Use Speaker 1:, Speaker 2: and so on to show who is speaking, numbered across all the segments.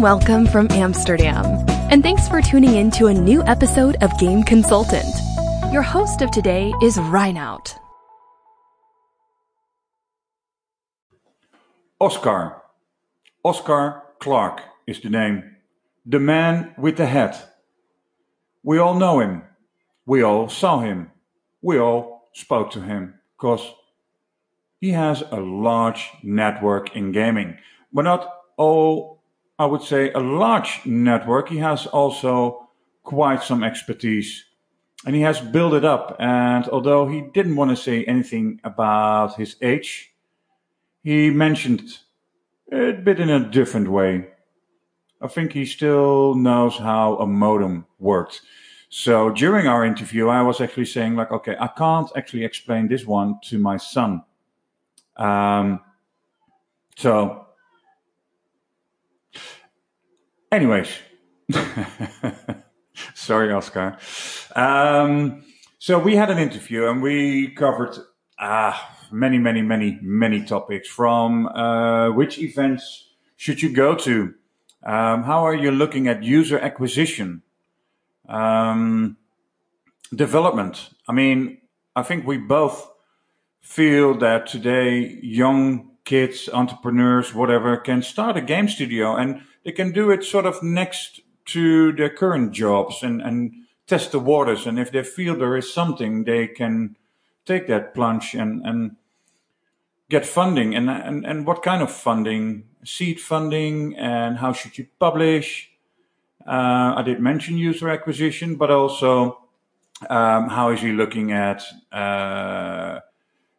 Speaker 1: welcome from Amsterdam, and thanks for tuning in to a new episode of Game Consultant. Your host of today is Reinout.
Speaker 2: Oscar. Oscar Clark is the name. The man with the hat. We all know him. We all saw him. We all spoke to him because he has a large network in gaming. But not all, I would say, a large network. He has also quite some expertise and he has built it up. And although he didn't want to say anything about his age, he mentioned it a bit in a different way. I think he still knows how a modem worked. So during our interview, I was actually saying like, okay, I can't actually explain this one to my son. Um, so, anyways, sorry, Oscar. Um, so we had an interview and we covered uh, many, many, many, many topics from uh, which events should you go to? Um, how are you looking at user acquisition? Um, development. I mean, I think we both feel that today young kids, entrepreneurs, whatever, can start a game studio and they can do it sort of next to their current jobs and, and test the waters. And if they feel there is something, they can take that plunge and, and get funding. And, and, and what kind of funding? Seed funding and how should you publish? Uh, I did mention user acquisition, but also um, how is he looking at uh,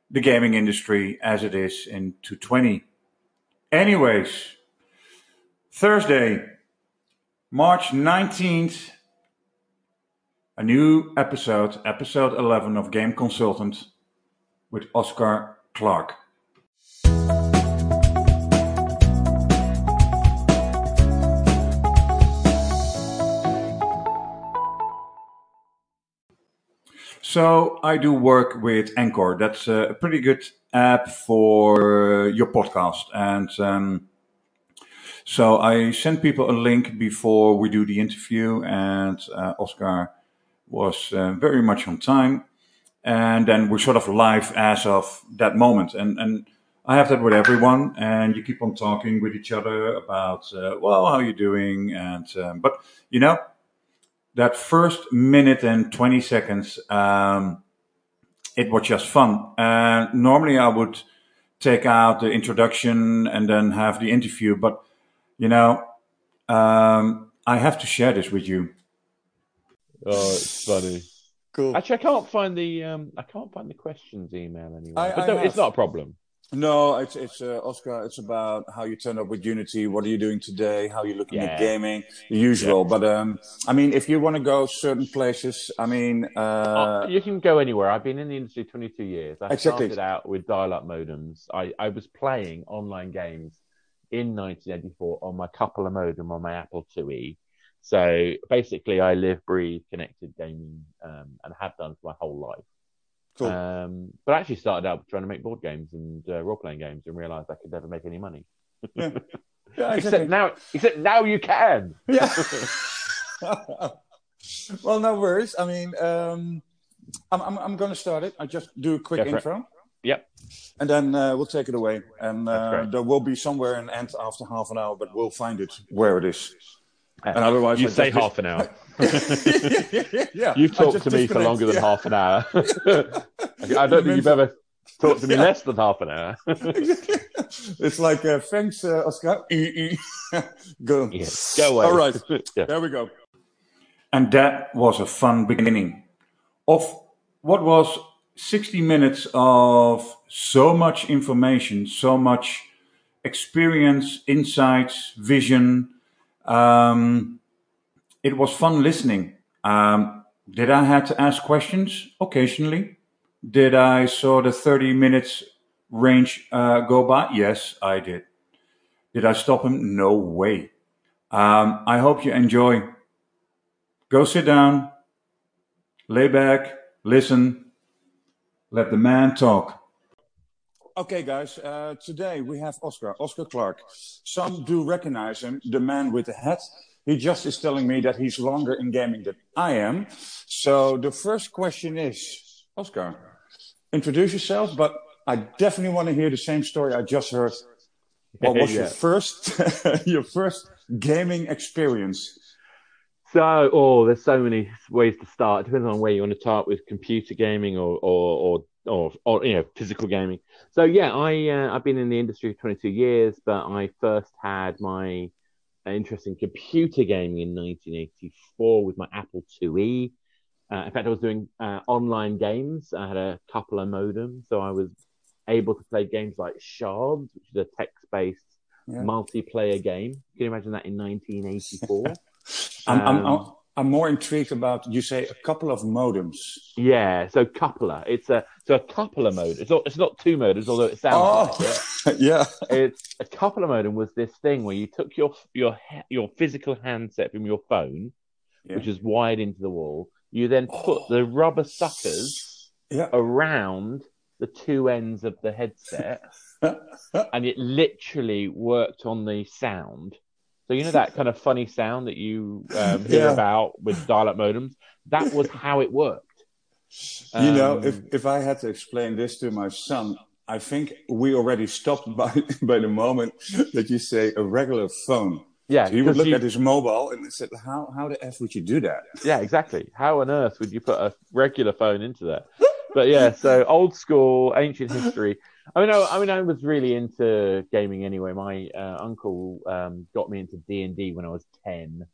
Speaker 2: the gaming industry as it is in 2020? Anyways, Thursday, March 19th, a new episode, episode 11 of Game Consultant with Oscar Clark. So I do work with Anchor. That's a pretty good app for your podcast. And um, so I send people a link before we do the interview, and uh, Oscar was uh, very much on time. And then we're sort of live as of that moment. And, and I have that with everyone, and you keep on talking with each other about, uh, well, how you doing? And, um, but, you know, that first minute and 20 seconds, um, it was just fun. And normally I would take out the introduction and then have the interview, but you know, um, I have to share this with you.
Speaker 3: Oh, it's funny.
Speaker 4: Cool.
Speaker 3: Actually, I can't find the um, I can't find the questions email anywhere.
Speaker 4: I-
Speaker 3: but
Speaker 4: I
Speaker 3: no, it's not a problem.
Speaker 4: No, it's it's uh, Oscar. It's about how you turn up with Unity. What are you doing today? How you looking at gaming? The usual. But um, I mean, if you want to go certain places, I mean, uh,
Speaker 3: Uh, you can go anywhere. I've been in the industry 22 years. I
Speaker 4: Exactly.
Speaker 3: started out with dial-up modems. I, I was playing online games in 1984 on my couple of modem on my Apple IIe. So basically, I live, breathe, connected gaming, um, and have done for my whole life.
Speaker 4: cool.
Speaker 3: Um, but I actually started out trying to make board games and uh, role-playing games, and realised I could never make any money.
Speaker 4: yeah, yeah,
Speaker 3: Except now, except now you can.
Speaker 4: Yeah. well, no worries. I mean, um, I'm I'm, I'm going to start it. I just do a quick
Speaker 3: Go
Speaker 4: intro.
Speaker 3: Yep.
Speaker 4: And then uh, we'll take it away. And uh, there will be somewhere an end after half an hour, but we'll find it where it is. And otherwise,
Speaker 3: you
Speaker 4: I
Speaker 3: say half an hour.
Speaker 4: yeah,
Speaker 3: You've talked to me for longer than half an hour. I don't think you've ever talked to me less than half an hour.
Speaker 4: it's like uh, thanks, uh, Oscar. Go.
Speaker 3: Go away.
Speaker 4: All right. There we go.
Speaker 2: And that was a fun beginning of what was 60 minutes of so much information, so much experience, insights, vision. Um, it was fun listening. Um, did I have to ask questions? Occasionally. Did I saw the 30 minutes range uh, go by? Yes, I did. Did I stop him? No way. Um, I hope you enjoy. Go sit down, lay back, listen, let the man talk. okay, guys. Uh, today we have Oscar, Oscar Clark. Some do recognize him, the man with the hat. He just is telling me that he's longer in gaming than I am. So the first question is, Oscar, introduce yourself, but I definitely want to hear the same story I just heard. What was
Speaker 3: Yeah.
Speaker 2: your first, your first gaming experience?
Speaker 3: So, oh, there's so many ways to start. It depends on where you want to start with computer gaming or or or, or, or you know physical gaming. So yeah, I uh, I've been in the industry for 22 years, but I first had my interest in computer gaming in 1984 with my Apple IIe. Uh, in fact, I was doing uh, online games. I had a couple of modems, so I was able to play games like Shards, which is a text-based
Speaker 2: Yeah.
Speaker 3: multiplayer game. Can you imagine that in 1984?
Speaker 2: I'm, I'm, I'm,
Speaker 3: Um,
Speaker 2: I'm more intrigued about you say a couple of modems.
Speaker 3: Yeah, so coupler. It's a so a coupler mode. It's not it's not two modems, although it sounds like it.
Speaker 2: Oh, yeah.
Speaker 3: It's a coupler modem was this thing where you took your your your physical handset from your phone,
Speaker 2: Yeah.
Speaker 3: which is wired into the wall. You then put the rubber suckers
Speaker 2: Yeah.
Speaker 3: around the two ends of the headset, and it literally worked on the sound. So you know that kind of funny sound that you um, hear
Speaker 2: Yeah.
Speaker 3: about with dial-up modems. That was how it worked.
Speaker 2: You know,
Speaker 3: Um,
Speaker 2: if, if I had to explain this to my son, I think we already stopped by, by the moment that you say a regular phone.
Speaker 3: Yeah,
Speaker 2: So he would look
Speaker 3: you-
Speaker 2: at his mobile and said, how, how the F would you do that?
Speaker 3: Yeah, exactly. How on earth would you put a regular phone into that? But yeah, so old school, ancient history. I mean, I, I mean, I was really into gaming anyway. My uh, uncle um, got me into D and D when I was ten.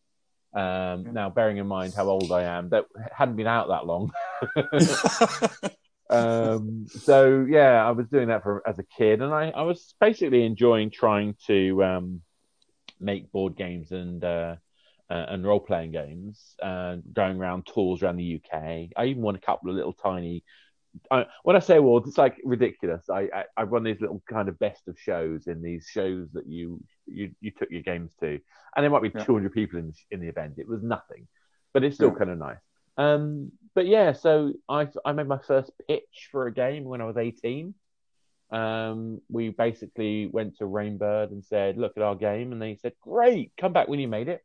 Speaker 3: Um, now, bearing in mind how old I am, that hadn't been out that long. um, so yeah, I was doing that for as a kid, and I, I was basically enjoying trying to um, make board games and uh, uh, and role playing games, uh, going around tours around the UK. I even won a couple of little tiny. I, when I say awards, it's like ridiculous. I, I I run these little kind of best of shows in these shows that you you you took your games to, and there might be
Speaker 2: Yeah.
Speaker 3: 200 people in the, in the event. It was nothing, but it's still
Speaker 2: Yeah.
Speaker 3: kind of nice. Um, but yeah, so I I made my first pitch for a game when I was 18. Um, we basically went to Rainbird and said, "Look at our game," and they said, "Great, come back when you made it."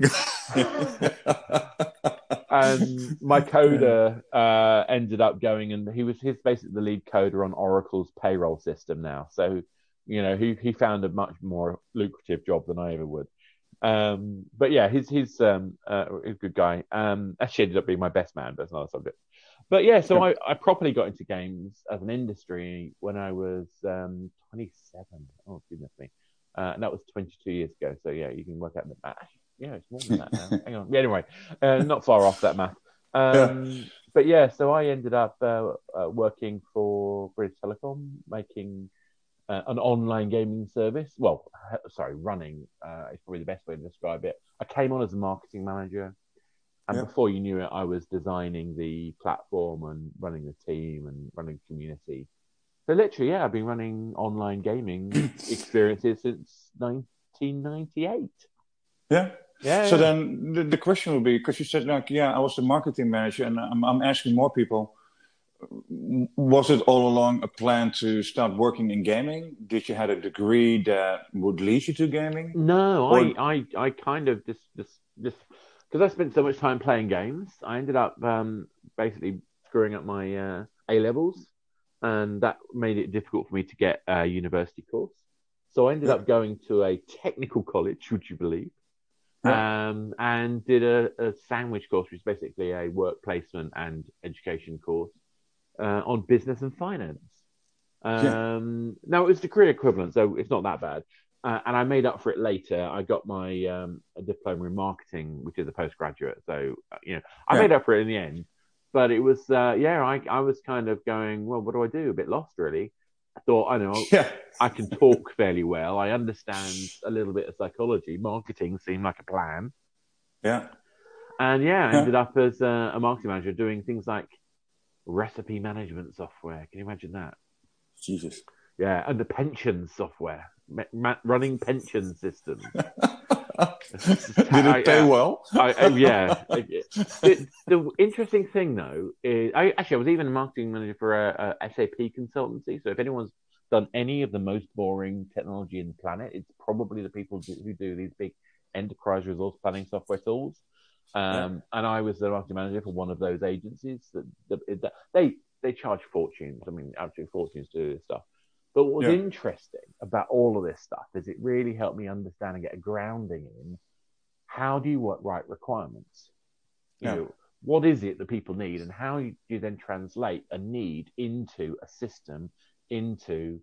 Speaker 3: and my coder uh, ended up going, and he was he's basically the lead coder on Oracle's payroll system now. So you know he he found a much more lucrative job than I ever would. Um, but yeah, he's he's um uh, he's a good guy. Um, actually ended up being my best man, but that's another subject. But yeah, so I, I properly got into games as an industry when I was um 27. Oh goodness me, uh, and that was 22 years ago. So yeah, you can work out the math. Yeah, it's more than that now. Hang on. Yeah, anyway, uh, not far off that math. Um, But yeah, so I ended up uh, uh, working for British Telecom, making uh, an online gaming service. Well, sorry, running uh, is probably the best way to describe it. I came on as a marketing manager, and
Speaker 2: Yeah.
Speaker 3: before you knew it, I was designing the platform and running the team and running community. So literally, yeah, I've been running online gaming experiences since 1998.
Speaker 2: yeah.
Speaker 3: Yeah.
Speaker 2: So
Speaker 3: yeah.
Speaker 2: then the, the question would be because you said like yeah I was the marketing manager and I'm, I'm asking more people was it all along a plan to start working in gaming did you have a degree that would lead you to gaming
Speaker 3: No,
Speaker 2: Or-
Speaker 3: I, I, I kind of just, just, just because I spent so much time playing games, I ended up um, basically screwing up my uh, A levels, and that made it difficult for me to get a university course. So I ended up going to a technical college, would you believe?
Speaker 2: Yeah.
Speaker 3: Um, and did a, a sandwich course, which is basically a work placement and education course uh, on business and finance.
Speaker 2: Yeah.
Speaker 3: Um, Now it was degree equivalent, so it's not that bad. Uh, and I made up for it later. I got my um, a diploma in marketing, which is a postgraduate. So uh, you know, I
Speaker 2: Yeah.
Speaker 3: made up for it in the end. But it was, uh, yeah, I, I was kind of going, well, what do I do? A bit lost, really. I thought, I know,
Speaker 2: yeah
Speaker 3: I can talk fairly well. I understand a little bit of psychology. Marketing seemed like a plan.
Speaker 2: yeah
Speaker 3: And yeah, I ended up as a, a marketing manager doing things like recipe management software. Can you imagine that?
Speaker 2: Jesus
Speaker 3: Yeah, and the pension software, ma- ma- running pension systems.
Speaker 2: did it pay well
Speaker 3: I, I, yeah. the, the interesting thing, though, is I actually I was even a marketing manager for a, a SAP consultancy. So if anyone's done any of the most boring technology in the planet. It's probably the people who do these big enterprise resource planning software tools. Um, yeah. And I was the marketing manager for one of those agencies. That, that, that, they they charge fortunes. I mean, absolute fortunes to do this stuff. But what was yeah. interesting about all of this stuff is it really helped me understand and get a grounding in how do you write requirements. You yeah. know, what is it that people need, and how do you then translate a need into a system, into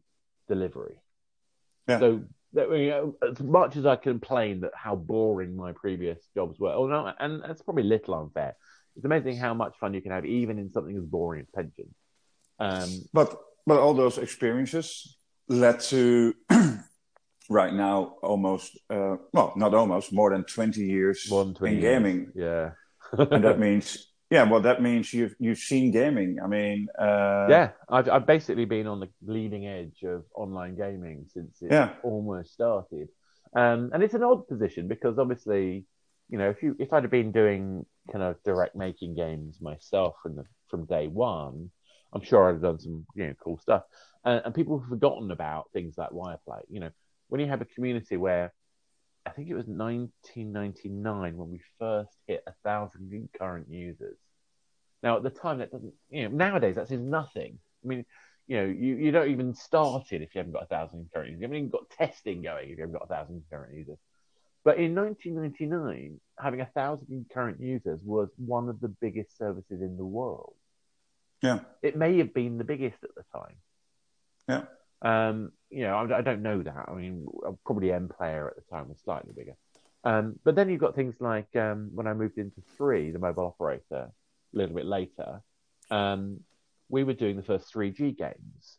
Speaker 3: delivery. Yeah. So that, you know, as much as I complain that how boring my previous jobs were, oh no, and that's probably a little unfair. It's amazing how much fun you can have even in something as boring as pension.
Speaker 2: Um, but but all those experiences led to right now almost uh, well not almost more than 20 years than 20 in years. gaming
Speaker 3: yeah
Speaker 2: and that means yeah well that means you've you've seen gaming i mean uh,
Speaker 3: yeah I've, I've basically been on the leading edge of online gaming since it yeah. almost started um, and it's an odd position because obviously you know if you if i'd have been doing kind of direct making games myself from the from day one i'm sure i'd have done some you know cool stuff and, and people have forgotten about things like wireplay you know when you have a community where I think it was 1999 when we first hit a thousand concurrent users. Now, at the time, that doesn't, you know, nowadays that nothing. I mean, you know, you, you don't even start it if you haven't got a thousand concurrent users. You haven't even got testing going if you haven't got a thousand concurrent users. But in 1999, having a thousand concurrent users was one of the biggest services in the world.
Speaker 2: Yeah.
Speaker 3: It may have been the biggest at the time.
Speaker 2: Yeah.
Speaker 3: Um, you know, I, I, don't know that. I mean, probably Mplayer at the time was slightly bigger. Um, but then you've got things like um, when I moved into three, the mobile operator, a little bit later, um, we were doing the first 3G games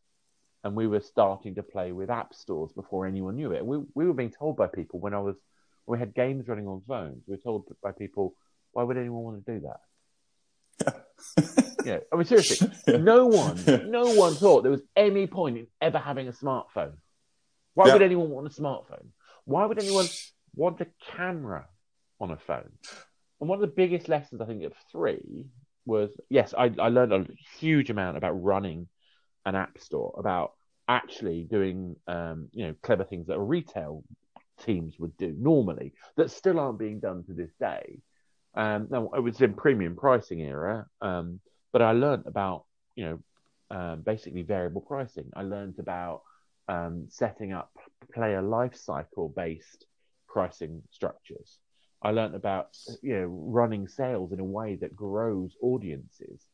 Speaker 3: and we were starting to play with app stores before anyone knew it. We, we were being told by people when I was, when we had games running on phones, we were told by people, why would anyone want to do that? Yeah, I mean, seriously, no one, no one thought there was any point in ever having a smartphone. Why yeah. would anyone want a smartphone? Why would anyone want a camera on a phone? And one of the biggest lessons I think of three was yes, I, I learned a huge amount about running an app store, about actually doing um, you know clever things that retail teams would do normally that still aren't being done to this day. Um, now, it was in premium pricing era. Um, but I learned about, you know, um, basically variable pricing. I learned about um, setting up player life cycle based pricing structures. I learned about, you know, running sales in a way that grows audiences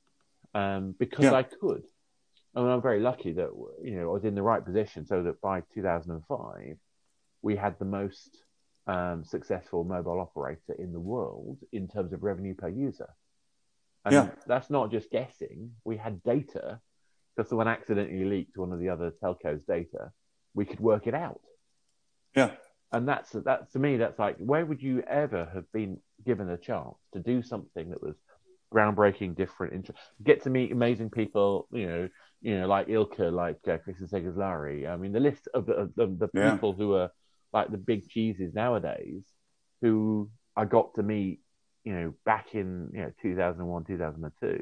Speaker 3: um, because yeah. I could. I mean, I'm very lucky that, you know, I was in the right position so that by 2005, we had the most um, successful mobile operator in the world in terms of revenue per user. And yeah. that's not just guessing. We had data because someone accidentally leaked one of the other telcos' data. We could work it out.
Speaker 2: Yeah.
Speaker 3: And that's that to me. That's like, where would you ever have been given a chance to do something that was groundbreaking, different, get to meet amazing people? You know, you know, like Ilkka, like uh, Kristian Segerstrale. I mean, the list of the, the, the yeah. people who are like the big cheeses nowadays, who I got to meet you know, back in you know 2001, 2002.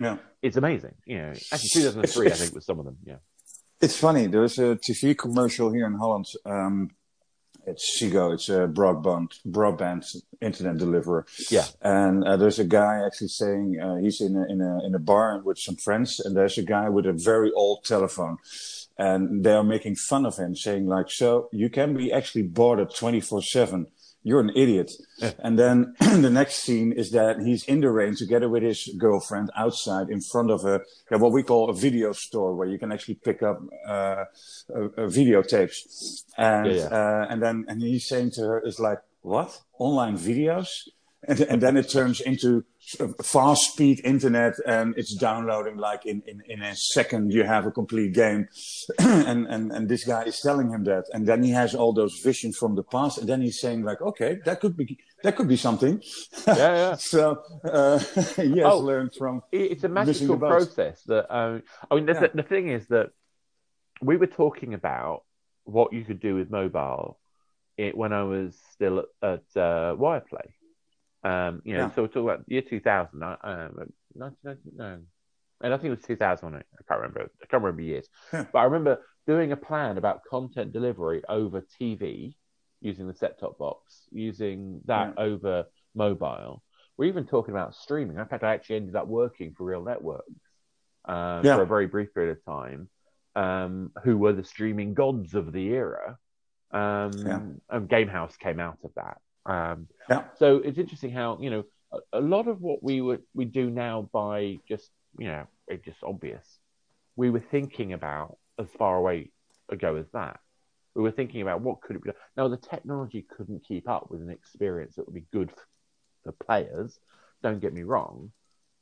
Speaker 2: Yeah,
Speaker 3: it's amazing. You know, actually 2003, it's, I think was some of them. Yeah,
Speaker 2: it's funny. There's a TV commercial here in Holland. Um, it's Ziggo. It's a broadband broadband internet deliverer.
Speaker 3: Yeah.
Speaker 2: And uh, there's a guy actually saying uh, he's in a, in a in a bar with some friends, and there's a guy with a very old telephone, and they are making fun of him, saying like, "So you can be actually boarded 24 seven you're an idiot. and then the next scene is that he's in the rain together with his girlfriend outside in front of a what we call a video store where you can actually pick up uh, videotapes. And yeah, yeah. Uh, and then and he's saying to her, "Is like what online videos?" And, and then it turns into fast speed internet and it's downloading like in, in, in a second you have a complete game. And, and and this guy is telling him that. And then he has all those visions from the past. And then he's saying like okay that could be that could be something.
Speaker 3: Yeah yeah.
Speaker 2: So uh he has oh, learned from
Speaker 3: it's a magical process that um, i mean the, the thing is that we were talking about what you could do with mobile it, when i was still at, at uh, wireplay um, you know, yeah. so we're talking about year 2000, um, 1990, no, and I think it was 2000. I can't remember. I can't remember years, but I remember doing a plan about content delivery over TV using the set-top box, using that yeah. over mobile. We're even talking about streaming. In fact, I actually ended up working for RealNetworks uh, yeah. for a very brief period of time, um, who were the streaming gods of the era. Um, yeah. And Gamehouse came out of that. Um, yeah. So it's interesting how you know a, a, lot of what we would we do now by just you know it's just obvious. We were thinking about as far away ago as that. We were thinking about what could it be. Now the technology couldn't keep up with an experience that would be good for players. Don't get me wrong,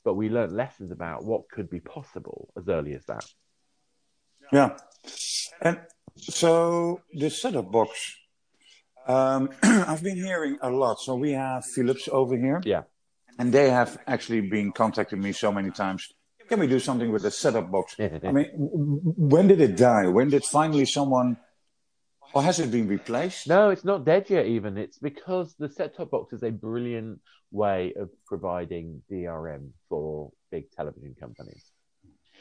Speaker 3: but we learned lessons about what could be possible as early as that.
Speaker 2: Yeah, and so the setup box. Um, I've been hearing a lot. So we have Philips over here.
Speaker 3: Yeah.
Speaker 2: And they have actually been contacting me so many times. Can we do something with the setup box? I mean, when did it die? When did finally someone, or has it been replaced?
Speaker 3: No, it's not dead yet. Even it's because the set-top box is a brilliant way of providing DRM for big television companies.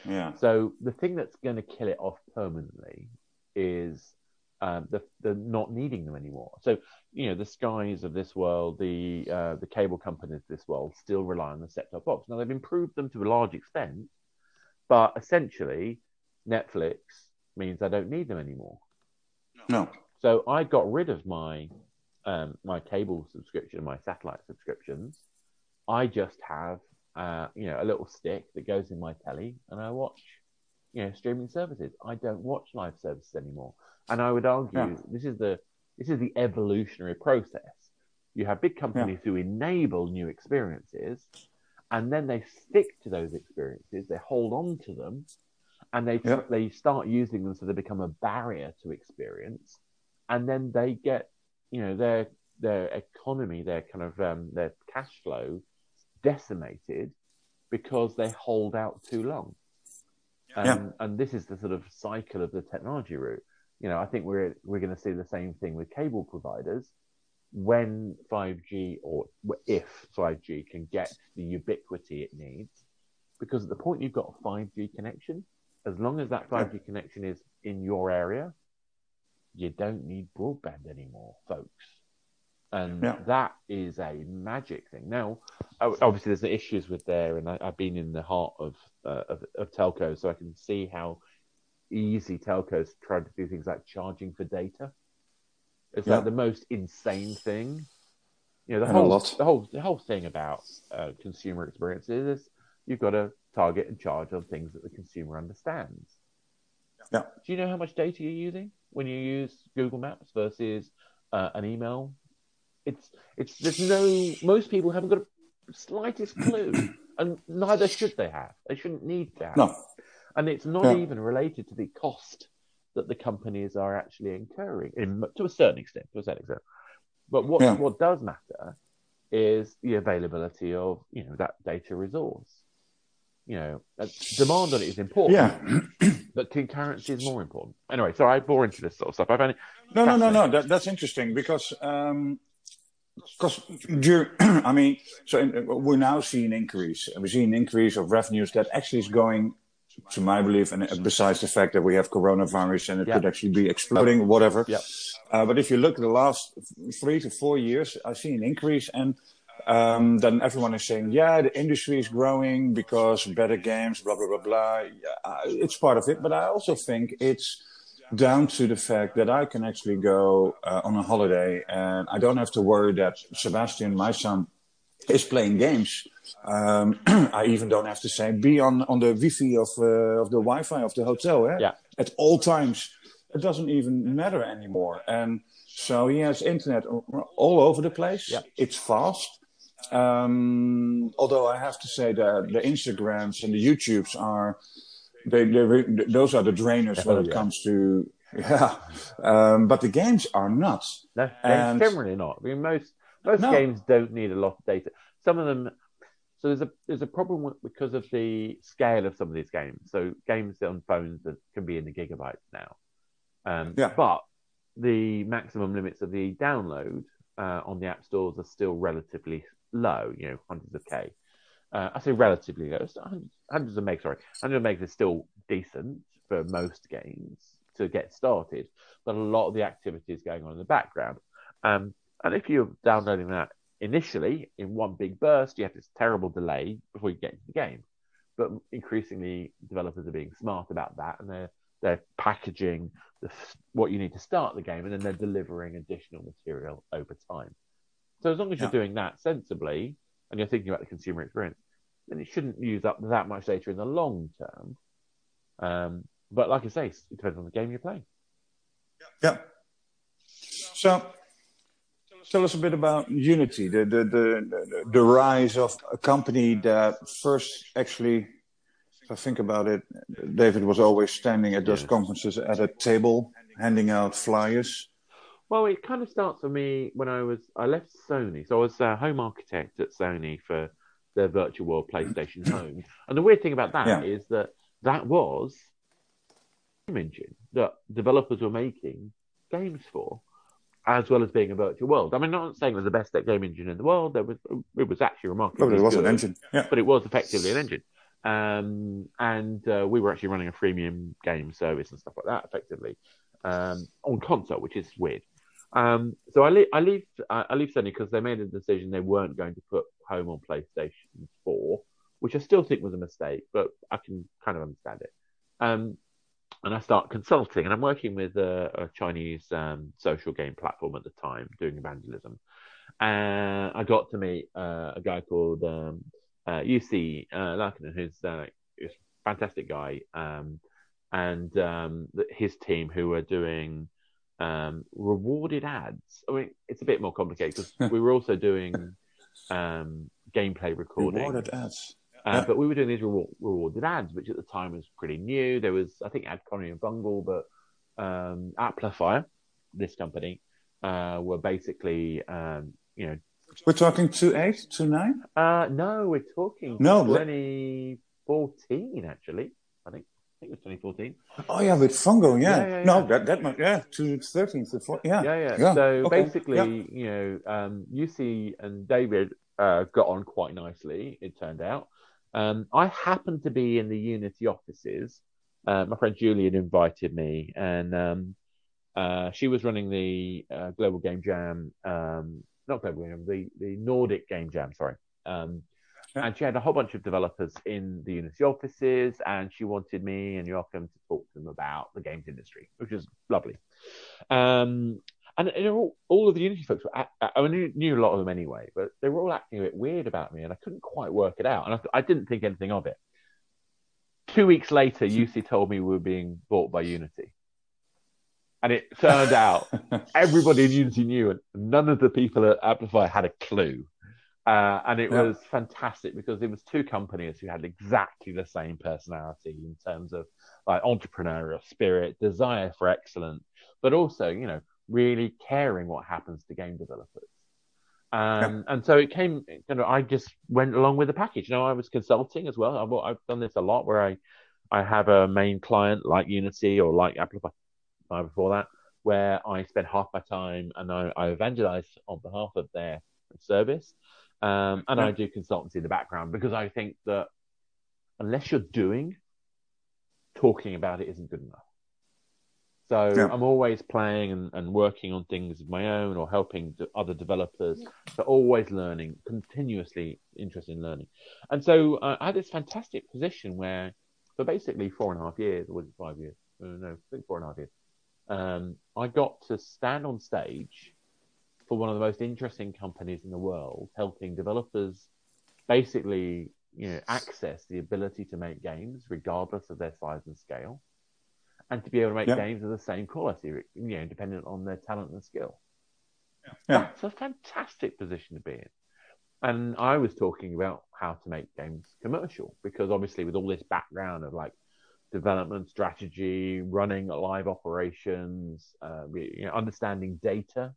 Speaker 2: Yeah.
Speaker 3: So the thing that's going to kill it off permanently is um, the the not needing them anymore. So you know the Skies of this world, the uh, the cable companies of this world still rely on the set-top box. Now they've improved them to a large extent, but essentially Netflix means I don't need them anymore.
Speaker 2: No.
Speaker 3: So I got rid of my um, my cable subscription, my satellite subscriptions. I just have uh, you know a little stick that goes in my telly, and I watch you know streaming services. I don't watch live services anymore. And I would argue yeah. this is the this is the evolutionary process. You have big companies yeah. who enable new experiences, and then they stick to those experiences. They hold on to them, and they yeah. they start using them so they become a barrier to experience, and then they get you know their their economy, their kind of um, their cash flow decimated because they hold out too long. Um, yeah. And this is the sort of cycle of the technology route you know, I think we're we're going to see the same thing with cable providers when 5G or if 5G can get the ubiquity it needs, because at the point you've got a 5G connection, as long as that 5G connection is in your area, you don't need broadband anymore, folks. And yeah. that is a magic thing. Now, obviously, there's the issues with there, and I, have been in the heart of, uh, of of telco, so I can see how easy telcos trying to do things like charging for data. It's yeah. like the most insane thing. You know, the whole the whole the whole thing about uh, consumer experiences is you've got to target and charge on things that the consumer understands.
Speaker 2: Yeah.
Speaker 3: Do you know how much data you're using when you use Google Maps versus uh, an email? It's it's there's no most people haven't got a slightest clue, and neither should they have. They shouldn't need to have.
Speaker 2: No
Speaker 3: and it's not yeah. even related to the cost that the companies are actually incurring in, to a certain extent. To a certain extent, but what yeah. what does matter is the availability of you know that data resource. You know, demand on it is important,
Speaker 2: yeah.
Speaker 3: but concurrency is more important. Anyway, so I bore into this sort of stuff. I it
Speaker 2: no, no, no, no. That, that's interesting because um, because I mean, so in, we're now seeing increase. We see an increase of revenues that actually is going to my belief, and besides the fact that we have coronavirus and it yeah. could actually be exploding, whatever.
Speaker 3: Yeah.
Speaker 2: Uh, but if you look at the last three to four years, I see an increase, and um, then everyone is saying, yeah, the industry is growing because better games, blah blah blah blah. Yeah, it's part of it, but I also think it's down to the fact that I can actually go uh, on a holiday and I don't have to worry that Sebastian, my son, is playing games. Um, I even don't have to say be on, on the Wi-Fi of uh, of the Wi-Fi of the hotel. Eh?
Speaker 3: Yeah.
Speaker 2: At all times, it doesn't even matter anymore. And so he has internet all over the place.
Speaker 3: Yeah.
Speaker 2: It's fast. Um, although I have to say that the Instagrams and the YouTubes are they, they those are the drainers when it comes to yeah. Um, but the games are nuts.
Speaker 3: No, and, generally not. I mean, most most no. games don't need a lot of data. Some of them. So there's a there's a problem because of the scale of some of these games. So games on phones that can be in the gigabytes now. Um,
Speaker 2: yeah.
Speaker 3: But the maximum limits of the download uh, on the app stores are still relatively low. You know, hundreds of k. Uh, I say relatively low. Hundreds of megs, sorry. 100 megs is still decent for most games to get started, but a lot of the activity is going on in the background. Um, and if you're downloading that initially in one big burst, you have this terrible delay before you get into the game. But increasingly, developers are being smart about that, and they're they're packaging the, what you need to start the game, and then they're delivering additional material over time. So as long as you're doing that sensibly, and you're thinking about the consumer experience, then it shouldn't use up that much data in the long term. Um, but like I say, it depends on the game you're playing.
Speaker 2: Yeah. So tell us a bit about Unity, the, the, the, the rise of a company that first actually, if I think about it, David was always standing at those yes. conferences at a table handing out flyers.
Speaker 3: Well, it kind of starts for me when I was I left Sony, so I was a home architect at Sony for their virtual world PlayStation Home. And the weird thing about that yeah. is that that was game engine that developers were making games for as well as being a virtual world. I mean, not saying it was the best game engine in the world. There was it was actually remarkable.
Speaker 2: But it was good, an engine, yeah.
Speaker 3: But it was effectively an engine, um, and uh, we were actually running a freemium game service and stuff like that, effectively um, on console, which is weird. Um, so I, leave, I leave I leave Sony because they made a decision they weren't going to put home on PlayStation Four, which I still think was a mistake, but I can kind of understand it. And I start consulting, and I'm working with a, a Chinese um, social game platform at the time doing evangelism. And I got to meet uh, a guy called um, uh, Jussi uh, Laakkonen, who's uh, a fantastic guy, um, and um, his team who are doing um, rewarded ads. I mean, it's a bit more complicated because we were also doing um, gameplay recording.
Speaker 2: Rewarded ads.
Speaker 3: Uh, yeah. But we were doing these reward, rewarded ads, which at the time was pretty new. There was, I think, AdColony and Bungle, but um, Applifier, this company, uh, were basically, um, you know.
Speaker 2: We're talking two eight, two nine.
Speaker 3: Uh, no, we're talking no, 2014 actually. I think. I think it was 2014.
Speaker 2: Oh yeah, with Fungo, yeah. yeah, yeah no, that that much, yeah, to 13th,
Speaker 3: yeah. Yeah, yeah. yeah. So okay. basically, you know, um, Jussi and David uh, got on quite nicely. It turned out. Um, I happened to be in the Unity offices. Uh, my friend Julian invited me, and um, uh, she was running the uh, Global Game Jam, um, not Global Game Jam, the, the Nordic Game Jam, sorry. Um, and she had a whole bunch of developers in the Unity offices, and she wanted me and Joachim to talk to them about the games industry, which was lovely. Um, and, all, all, of the Unity folks were, I knew, knew, a lot of them anyway, but they were all acting a bit weird about me, and I couldn't quite work it out. And I, I didn't think anything of it. Two weeks later, Jussi told me we were being bought by Unity. And it turned out everybody in Unity knew, and none of the people at Applifier had a clue. Uh, and it yeah. was fantastic because there was two companies who had exactly the same personality in terms of like entrepreneurial spirit, desire for excellence, but also, you know, really caring what happens to game developers. Um, yeah. And so it came, you know, I just went along with the package. You know, I was consulting as well. I've, I've done this a lot where I, I have a main client like Unity or like Applifier before that, where I spend half my time and I, I evangelize on behalf of their service. Um, and yeah. I do consultancy in the background because I think that unless you're doing, talking about it isn't good enough. So yeah. I'm always playing and, and, working on things of my own or helping other developers. So always learning, continuously interested in learning. And so uh, I had this fantastic position where, for basically four and a half years, or was it five years? Uh, no, I think four and a half years. Um, I got to stand on stage for one of the most interesting companies in the world, helping developers basically, you know, access the ability to make games regardless of their size and scale and to be able to make yeah. games of the same quality, you know, dependent on their talent and skill. Yeah. That's a fantastic position to be in. And I was talking about how to make games commercial because obviously with all this background of like development strategy, running live operations, uh, you know, understanding data,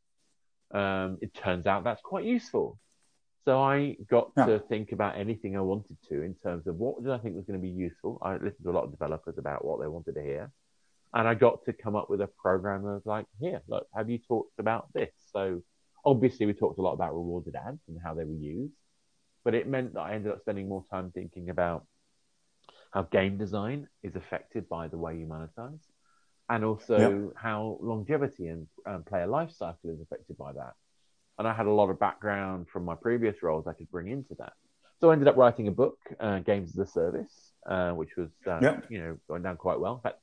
Speaker 3: um, it turns out that's quite useful. So I got yeah. to think about anything I wanted to in terms of what did I think was going to be useful. I listened to a lot of developers about what they wanted to hear and I got to come up with a program of like, here, look, have you talked about this? So obviously we talked a lot about rewarded ads and how they were used. but it meant that I ended up spending more time thinking about how game design is affected by the way you monetize, and also
Speaker 2: Yeah.
Speaker 3: how longevity and um, player life cycle is affected by that. And I had a lot of background from my previous roles I could bring into that. So I ended up writing a book, uh, Games as a Service, uh, which was uh,
Speaker 2: Yeah.
Speaker 3: you know going down quite well. In fact,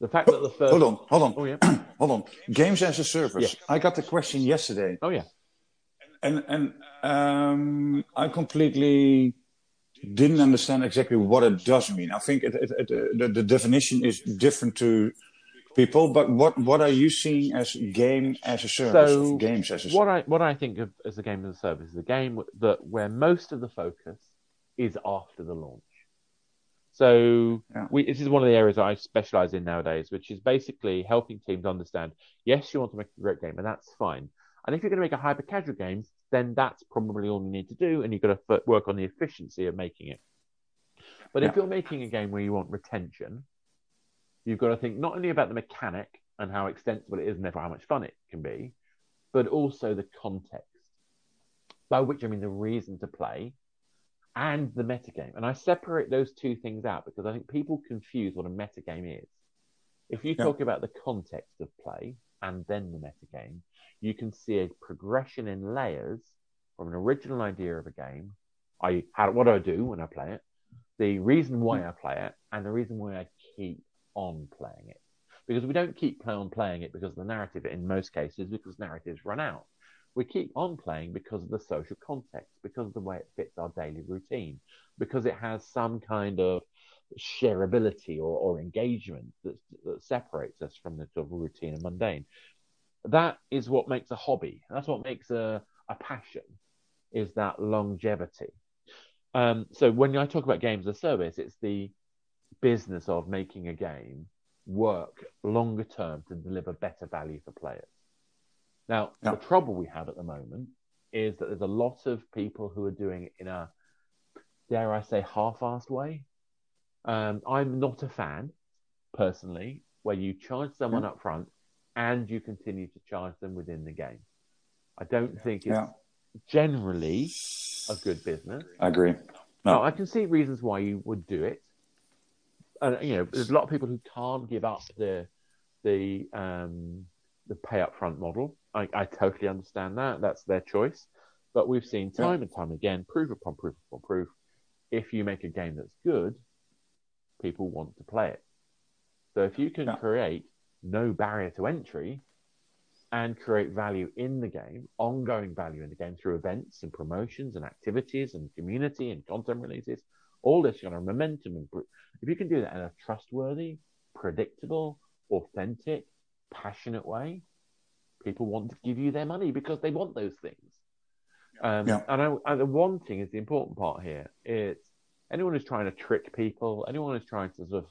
Speaker 3: the fact that the first
Speaker 2: Hold on, hold on,
Speaker 3: oh yeah
Speaker 2: hold on. Games as a service.
Speaker 3: Yes.
Speaker 2: I got the question yesterday,
Speaker 3: oh yeah
Speaker 2: and and um, I completely didn't understand exactly what it does mean. I think it, it, it, the, the definition is different to people, but what what are you seeing as game as a service?
Speaker 3: So,
Speaker 2: games as a service.
Speaker 3: what I what I think of as a game as a service is a game that where most of the focus is after the launch. So
Speaker 2: Yeah.
Speaker 3: we, this is one of the areas that I specialize in nowadays, which is basically helping teams understand. Yes, you want to make a great game, and that's fine. And if you're going to make a hyper casual game, then that's probably all you need to do, and you've got to f- work on the efficiency of making it. But if you're making a game where you want retention, you've got to think not only about the mechanic and how extensible it is, and therefore how much fun it can be, but also the context. By which I mean the reason to play and the metagame. And I separate those two things out because I think people confuse what a metagame is. If you
Speaker 2: Yeah.
Speaker 3: talk about the context of play and then the metagame, you can see a progression in layers from an original idea of a game. I how what do I do when I play it? The reason why I play it and the reason why I keep on playing it. Because we don't keep on playing it because of the narrative in most cases, because narratives run out. We keep on playing because of the social context, because of the way it fits our daily routine, because it has some kind of shareability or, or engagement that, that separates us from the sort of routine and mundane. That is what makes a hobby. That's what makes a, a passion, is that longevity. Um, so when I talk about games as a service, it's the business of making a game work longer term to deliver better value for players. Now,
Speaker 2: Yeah.
Speaker 3: the trouble we have at the moment is that there's a lot of people who are doing it in a, dare I say, half-assed way. Um, I'm not a fan, personally, where you charge someone up front and you continue to charge them within the game. I don't think it's
Speaker 2: Yeah.
Speaker 3: generally a good business.
Speaker 2: I agree.
Speaker 3: No,
Speaker 2: No.
Speaker 3: I can see reasons why you would do it. And you know, there's a lot of people who can't give up the the um, the pay up front model. I, I totally understand that. That's their choice. But we've seen time and time again, proof upon proof upon proof, if you make a game that's good, people want to play it. So if you can
Speaker 2: Yeah.
Speaker 3: create no barrier to entry and create value in the game, ongoing value in the game through events and promotions and activities and community and content releases, all this kind of momentum and if you can do that in a trustworthy, predictable, authentic, passionate way, people want to give you their money because they want those things. Um,
Speaker 2: Yeah.
Speaker 3: And, I, and the wanting is the important part here. It's anyone who's trying to trick people, anyone who's trying to sort of,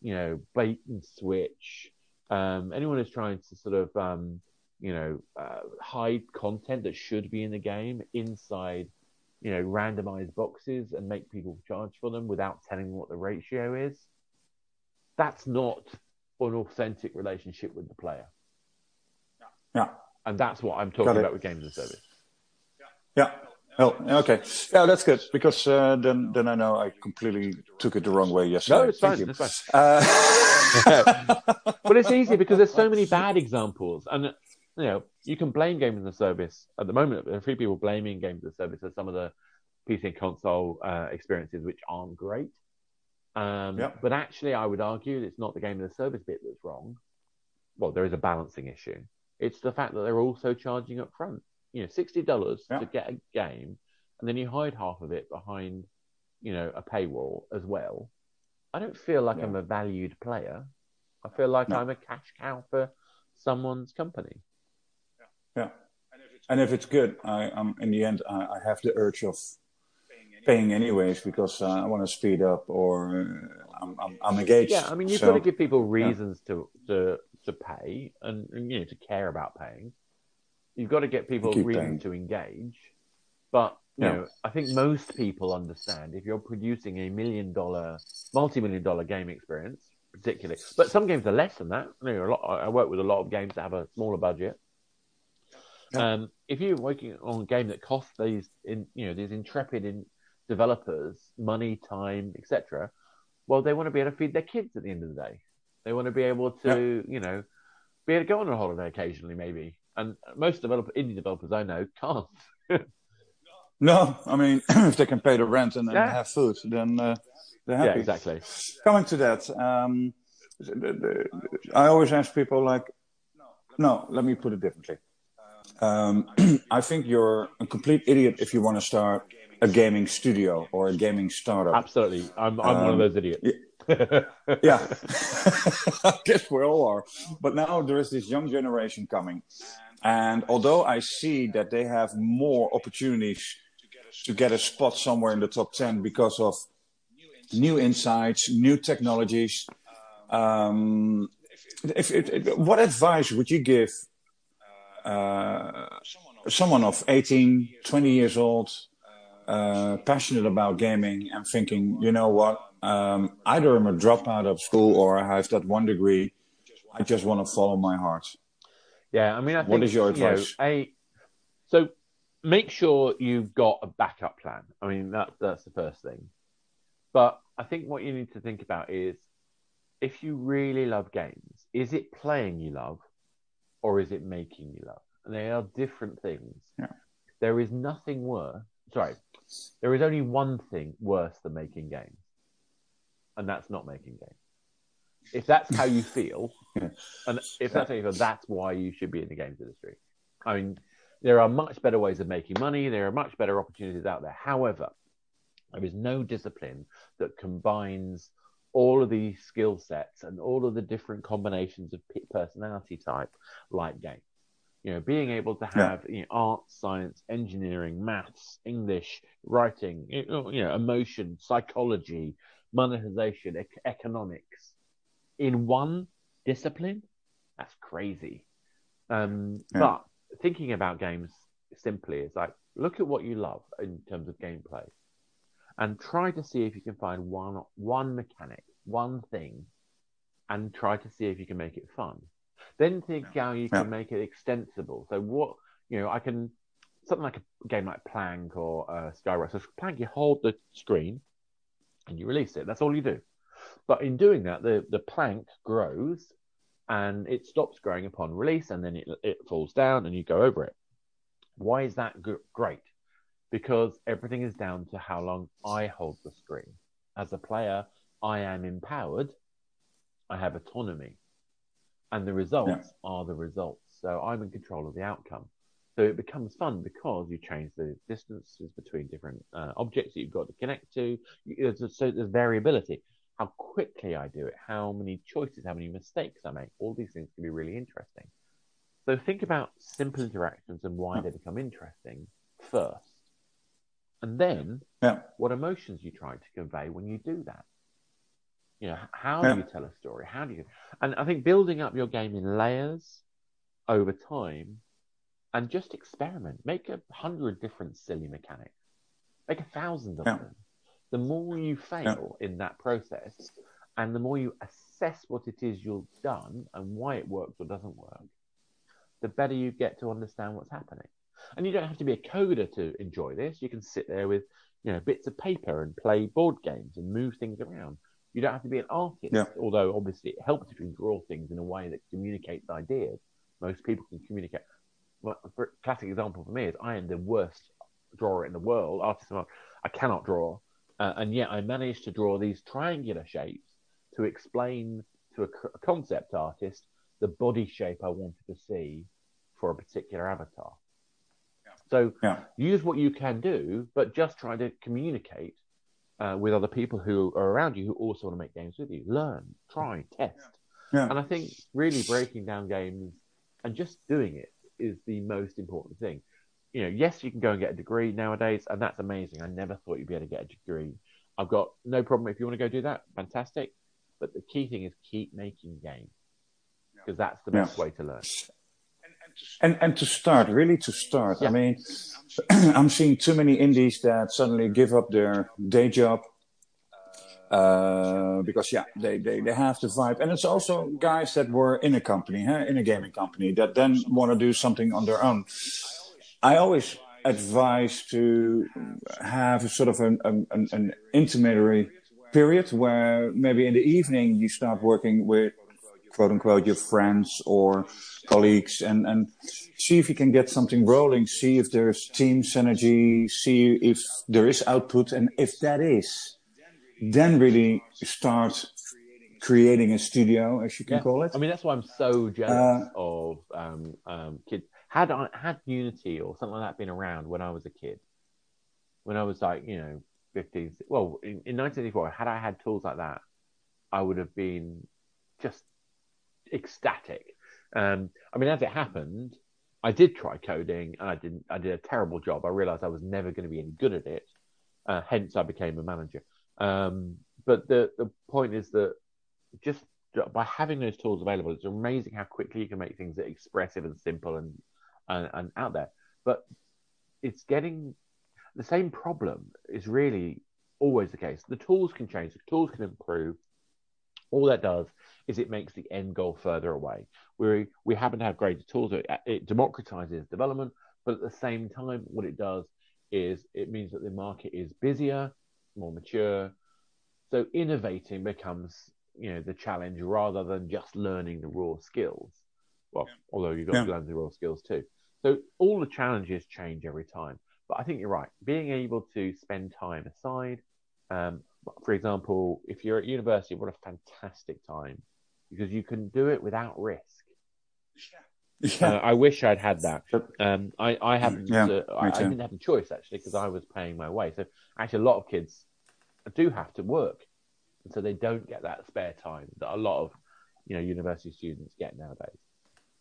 Speaker 3: you know, bait and switch, um, anyone who's trying to sort of, um, you know, uh, hide content that should be in the game inside, you know, randomized boxes and make people charge for them without telling them what the ratio is. That's not an authentic relationship with the player.
Speaker 2: Yeah.
Speaker 3: And that's what I'm talking about with games as service.
Speaker 2: Yeah. Oh, okay. Yeah, that's good because uh, then then I know I completely took it the wrong way yesterday.
Speaker 3: No, it's
Speaker 2: Thank
Speaker 3: fine.
Speaker 2: you.
Speaker 3: It's fine.
Speaker 2: Uh,
Speaker 3: but it's easy because there's so many bad examples, and you know you can blame games as a service. At the moment, there are a few people blaming games as a service for some of the PC and console uh, experiences which aren't great. Um,
Speaker 2: Yeah.
Speaker 3: But actually, I would argue it's not the game as the service bit that's wrong. Well, there is a balancing issue. It's the fact that they're also charging up front. You know, sixty dollars
Speaker 2: Yeah.
Speaker 3: to get a game, and then you hide half of it behind, you know, a paywall as well. I don't feel like
Speaker 2: Yeah.
Speaker 3: I'm a valued player. I feel like
Speaker 2: No.
Speaker 3: I'm a cash cow for someone's company.
Speaker 2: yeah. And if it's good, I, um, in the end, I, I have the urge of paying anyways because uh, I want to speed up or uh, I'm, I'm, I'm engaged.
Speaker 3: Yeah, I mean, you've
Speaker 2: So,
Speaker 3: got to give people reasons to, to to pay and, and, you know to care about paying. You've got to get people
Speaker 2: keep
Speaker 3: reason
Speaker 2: paying.
Speaker 3: to engage. But you
Speaker 2: Yeah.
Speaker 3: know, I think most people understand if you're producing a million dollar, multi-million dollar game experience, particularly. But some games are less than that. You know, a lot, I I work with a lot of games that have a smaller budget. Yeah. Um, if you're working on a game that costs these, in, you know, these intrepid in developers money, time, etc., well, they want to be able to feed their kids at the end of the day. They want to be able to, yeah. you know, be able to go on a holiday occasionally, maybe. And most developer, indie developers I know can't.
Speaker 2: no, I mean, if they can pay the rent and, yeah. have food, then uh, they're happy.
Speaker 3: Yeah, exactly.
Speaker 2: Coming to that, um, I always ask people like, no, let me put it differently. Um, I think you're a complete idiot if you want to start a gaming studio or a gaming startup.
Speaker 3: Absolutely, I'm I'm um, one of um, those idiots.
Speaker 2: Yeah, yeah. I guess we all are. But now there is this young generation coming, and although I see that they have more opportunities to get a spot somewhere in the top ten because of new insights, new technologies. Um, if, if, if, what advice would you give uh, someone of 18, 20 years old, uh, passionate about gaming and thinking, you know what, um, either I'm a dropout of school or I have that one degree. I just want to follow my heart.
Speaker 3: Yeah, I mean, I
Speaker 2: think, what is your advice?
Speaker 3: You know, a, so make sure you've got a backup plan. I mean, that that's the first thing. But I think what you need to think about is if you really love games, is it playing you love or is it making you love? And they are different things.
Speaker 2: Yeah.
Speaker 3: There is nothing worse. Sorry, there is only one thing worse than making games, and that's not making games. If that's how you feel, and if that's how you feel, that's why you should be in the games industry. I mean, there are much better ways of making money. There are much better opportunities out there. However, there is no discipline that combines all of these skill sets and all of the different combinations of personality type like games. You know, being able to have yeah. you know, art, science, engineering, maths, English, writing, you know, emotion, psychology, monetization, e- economics in one discipline, that's crazy. Um, yeah. But thinking about games simply is like look at what you love in terms of gameplay and try to see if you can find one one mechanic, one thing, and try to see if you can make it fun. Then think how you can yeah. make it extensible. So what you know, I can something like a game like Plank or uh, Skyward. So Plank, you hold the screen and you release it. That's all you do. But in doing that, the the plank grows and it stops growing upon release, and then it it falls down, and you go over it. Why is that g- great? because everything is down to how long I hold the screen. As a player, I am empowered, I have autonomy, and the results yeah. are the results. So I'm in control of the outcome. So it becomes fun because you change the distances between different uh, objects that you've got to connect to. So there's variability. How quickly I do it, how many choices, how many mistakes I make, all these things can be really interesting. So think about simple interactions and why they become interesting first and then
Speaker 2: yeah.
Speaker 3: what emotions you try to convey when you do that. You know, how yeah. do you tell a story? How do you? And I think building up your game in layers over time, and just experiment. Make a hundred different silly mechanics. Make a thousand of yeah. them. The more you fail in that process, and the more you assess what it is you've done and why it works or doesn't work, the better you get to understand what's happening. And you don't have to be a coder to enjoy this. You can sit there with, you know, bits of paper and play board games and move things around. You don't have to be an artist,
Speaker 2: yeah.
Speaker 3: although obviously it helps if you draw things in a way that communicates ideas. Most people can communicate. Well, a classic example for me is I am the worst drawer in the world, artist. I cannot draw, uh, and yet I managed to draw these triangular shapes to explain to a, a concept artist the body shape I wanted to see for a particular avatar. So
Speaker 2: yeah.
Speaker 3: use what you can do, but just try to communicate uh, with other people who are around you who also want to make games with you. Learn, try, test.
Speaker 2: Yeah.
Speaker 3: And I think really breaking down games and just doing it is the most important thing. You know, yes, you can go and get a degree nowadays, and that's amazing. I never thought you'd be able to get a degree. I've got no problem if you want to go do that. Fantastic. But the key thing is keep making games because that's the best yeah. way to learn
Speaker 2: and and to start really to start yeah. i mean i'm seeing too many indies that suddenly give up their day job Uh, because yeah, they, they, they have the vibe, and it's also guys that were in a company, huh, in a gaming company, that then want to do something on their own. I always advise to have sort of an, an, an intermediary period where maybe in the evening you start working with quote unquote your friends or colleagues and, and see if you can get something rolling, see if there's team synergy, see if there is output. And if that is, then really start creating a studio, as you can
Speaker 3: yeah.
Speaker 2: call it.
Speaker 3: I mean, that's why I'm so jealous uh, of um, um, kids. Had I had Unity or something like that been around when I was a kid, when I was like, you know, 15, well, in, in 1984, had I had tools like that, I would have been just ecstatic. Um, I mean, as it happened, I did try coding and I didn't. I did a terrible job. I realized I was never going to be any good at it. Uh, hence, I became a manager. Um, but the the point is that just by having those tools available, it's amazing how quickly you can make things that expressive and simple and, and, and out there. But it's getting the same problem is really always the case. The tools can change, the tools can improve. All that does is it makes the end goal further away. We we happen to have greater tools. It, it democratizes development, but at the same time, what it does is it means that the market is busier, more mature. So innovating becomes you know the challenge rather than just learning the raw skills. Well, yeah. although you've got yeah. to learn the raw skills too. So all the challenges change every time. But I think you're right. Being able to spend time aside, um, for example, if you're at university, what a fantastic time because you can do it without risk. Yeah. Uh, I wish I'd had that. Um, I, I haven't. Yeah, uh, I, I, didn't have a choice actually because I was paying my way. So actually, a lot of kids do have to work, and so they don't get that spare time that a lot of you know university students get nowadays.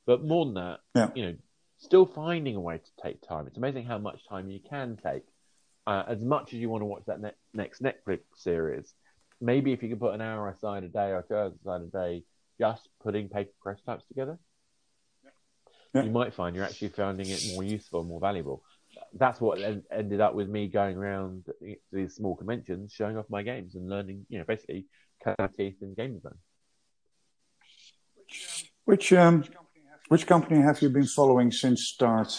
Speaker 3: But more than that, yeah. you know, still finding a way to take time. It's amazing how much time you can take. Uh, as much as you want to watch that ne- next Netflix series, maybe if you can put an hour aside a day or two hours aside a day, just putting paper prototypes together, yeah. you might find you're actually finding it more useful, more valuable. That's what en- ended up with me going around these small conventions, showing off my games and learning, you know, basically cutting teeth in game design.
Speaker 2: Which um, which company have you been following since start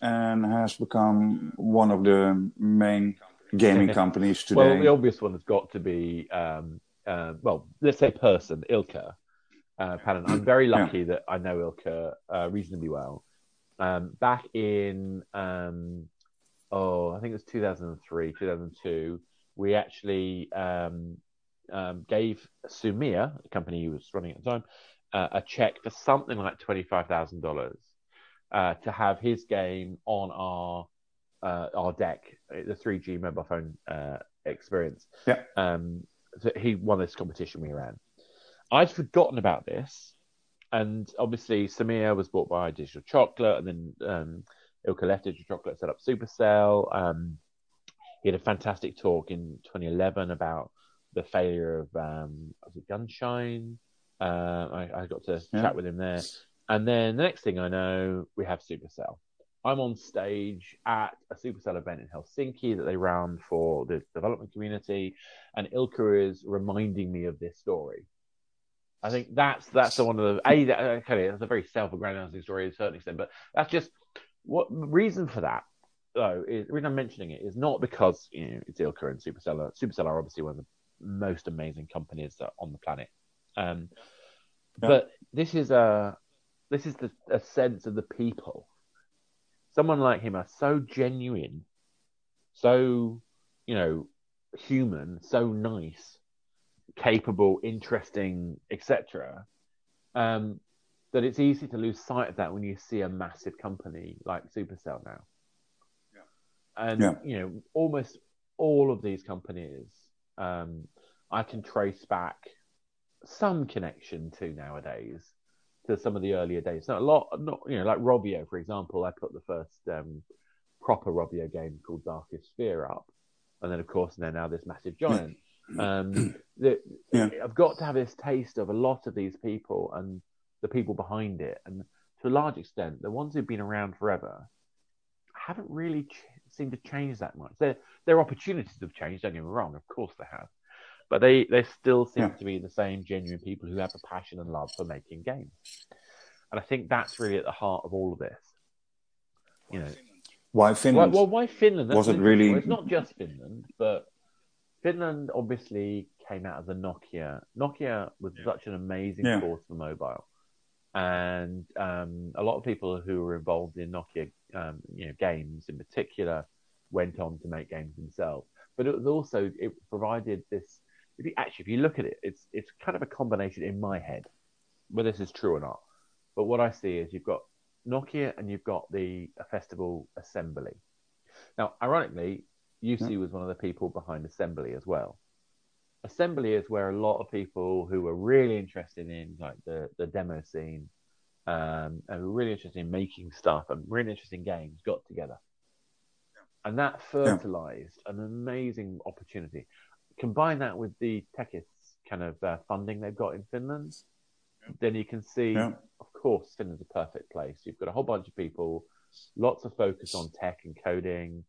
Speaker 2: and has become one of the main gaming companies today?
Speaker 3: well, the obvious one has got to be, um, uh, well, let's say person, Ilkka Uh, I'm very lucky yeah. that I know Ilkka uh, reasonably well. Um, back in, um, oh, I think it was 2003, 2002, we actually um, um, gave Sumea, the company he was running at the time, uh, a check for something like $25,000 uh, to have his game on our uh, our deck, the 3G mobile phone uh, experience.
Speaker 2: Yeah.
Speaker 3: Um, so he won this competition we ran. I'd forgotten about this, and obviously Sumea was bought by Digital Chocolate, and then um, Ilkka left Digital Chocolate, set up Supercell. Um, he had a fantastic talk in 2011 about the failure of um, was it Gunshine? Uh, I, I, got to yeah. chat with him there. And then the next thing I know, we have Supercell. I'm on stage at a Supercell event in Helsinki that they ran for the development community, and Ilkka is reminding me of this story. I think that's that's the one of the a that, okay, that's a very self-aggrandizing story to a certain extent, but that's just what reason for that though is the reason I'm mentioning it is not because you know it's Ilkka and Supercell. Supercell are obviously one of the most amazing companies on the planet. Um, yeah. But this is a this is the, a sense of the people. Someone like him are so genuine, so you know, human, so nice, capable, interesting, etc. Um, that it's easy to lose sight of that when you see a massive company like Supercell now. Yeah. And yeah. you know, almost all of these companies, um, I can trace back some connection to nowadays to some of the earlier days. Not a lot, not you know, like Rovio, for example. I put the first um, proper Rovio game called Darkest Fear up, and then of course they're now this massive giant. Um, the, yeah. I've got to have this taste of a lot of these people and the people behind it, and to a large extent, the ones who've been around forever haven't really ch- seemed to change that much. Their their opportunities have changed. Don't get me wrong, of course they have, but they they still seem yeah. to be the same genuine people who have a passion and love for making games. And I think that's really at the heart of all of this. You know,
Speaker 2: why Finland?
Speaker 3: Well, well why Finland?
Speaker 2: That's wasn't really?
Speaker 3: Well, it's not just Finland, but Finland obviously came out of the Nokia. Nokia was yeah. such an amazing yeah. force for mobile, and um, a lot of people who were involved in Nokia, um, you know, games in particular, went on to make games themselves. But it was also it provided this. If you, actually, if you look at it, it's it's kind of a combination in my head, whether this is true or not. But what I see is you've got Nokia and you've got the festival assembly. Now, ironically, Jussi was one of the people behind Assembly as well. Assembly is where a lot of people who were really interested in like the, the demo scene um, and were really interested in making stuff and really interested in games got together. And that fertilized yeah. an amazing opportunity. Combine that with the Tekes kind of uh, funding they've got in Finland, yeah. then you can see, yeah. of course, Finland's a perfect place. You've got a whole bunch of people, lots of focus on tech and coding,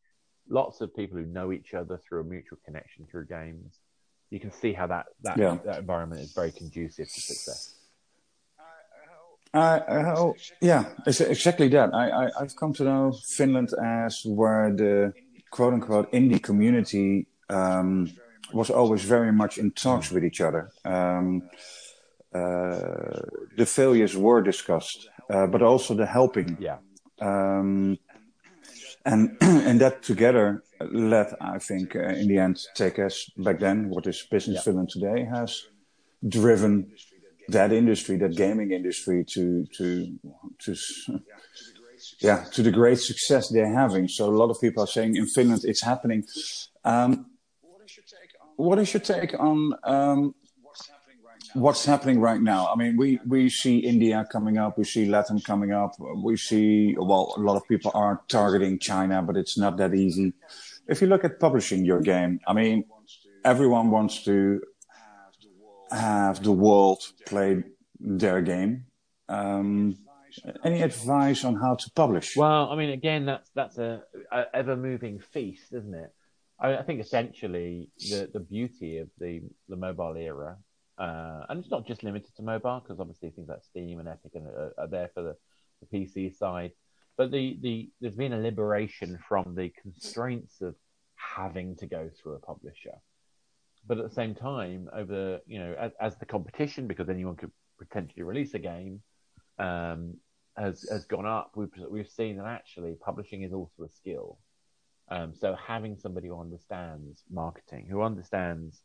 Speaker 3: lots of people who know each other through a mutual connection through games. You can see how that that, yeah. that environment is very conducive to success.
Speaker 2: Uh, yeah, it's exactly that. I, I, have come to know Finland as where the quote unquote indie community um, was always very much in talks with each other. Um, uh, the failures were discussed, uh, but also the helping.
Speaker 3: Yeah.
Speaker 2: Um, and and that together led, I think, uh, in the end, take us back then, what is Business yeah. Finland today, has driven that industry, that gaming industry, to to to yeah to the great success they're having. So a lot of people are saying in Finland it's happening. Um, what is your take on um, what's happening right now? I mean, we, we see India coming up, we see Latin coming up, we see, well, a lot of people are targeting China, but it's not that easy. If you look at publishing your game, I mean, everyone wants to have the world play their game. Um, any advice on how to publish?
Speaker 3: Well, I mean, again, that's that's a, a ever moving feast, isn't it? I, I, think essentially the the beauty of the the mobile era uh, and it's not just limited to mobile because obviously things like Steam and Epic are, are there for the, the, PC side. But the, the there's been a liberation from the constraints of having to go through a publisher. But at the same time, over you know, as, as the competition, because anyone could potentially release a game, um, has has gone up, we've we've seen that actually publishing is also a skill. Um, so having somebody who understands marketing, who understands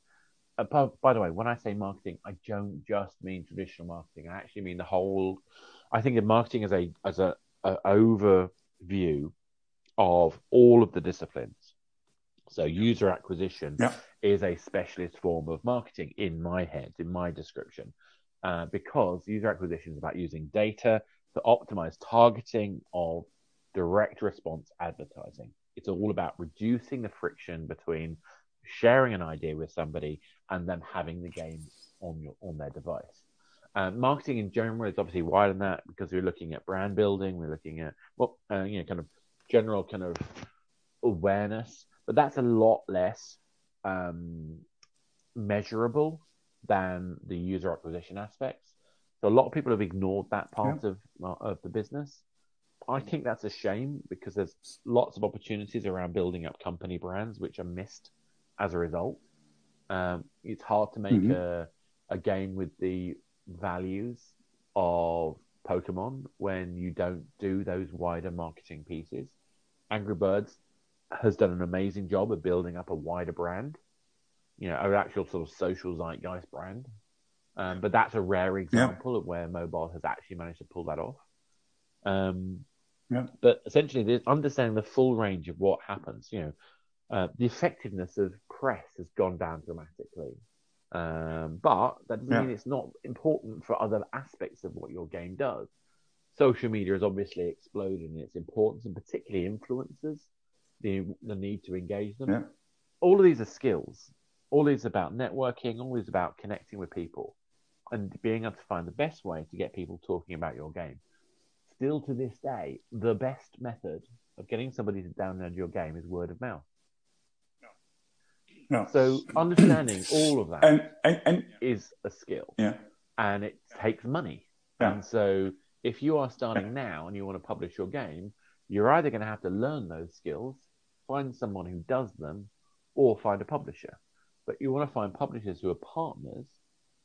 Speaker 3: uh, by the way, when I say marketing, I don't just mean traditional marketing. I actually mean the whole. I think of marketing as a as a, a overview of all of the disciplines. So user acquisition
Speaker 2: yeah.
Speaker 3: is a specialist form of marketing in my head, in my description, uh, because user acquisition is about using data to optimize targeting of direct response advertising. It's all about reducing the friction between sharing an idea with somebody and then having the game on your on their device. Uh, marketing in general is obviously wider than that because we're looking at brand building, we're looking at well, uh, you know, kind of general kind of awareness, but that's a lot less um, measurable than the user acquisition aspects. So a lot of people have ignored that part yeah. of uh, of the business. I think that's a shame because there's lots of opportunities around building up company brands which are missed as a result. Um, it's hard to make mm-hmm. a, a game with the values of Pokemon when you don't do those wider marketing pieces. Angry Birds has done an amazing job of building up a wider brand, you know, an actual sort of social zeitgeist brand. Um, but that's a rare example yeah. of where mobile has actually managed to pull that off. Um,
Speaker 2: yeah.
Speaker 3: But essentially, understanding the full range of what happens, you know, uh, the effectiveness of press has gone down dramatically. Um, but that doesn't yeah. mean it's not important for other aspects of what your game does. Social media has obviously exploded in its importance, and particularly influencers, the the need to engage them.
Speaker 2: Yeah.
Speaker 3: All of these are skills. All these about networking. All these about connecting with people, and being able to find the best way to get people talking about your game. Still to this day, the best method of getting somebody to download your game is word of mouth. No. So understanding all of that
Speaker 5: and, and, and,
Speaker 3: is a skill.
Speaker 5: Yeah.
Speaker 3: And it takes money. Yeah. And so if you are starting now and you want to publish your game, you're either going to have to learn those skills, find someone who does them, or find a publisher. But you want to find publishers who are partners,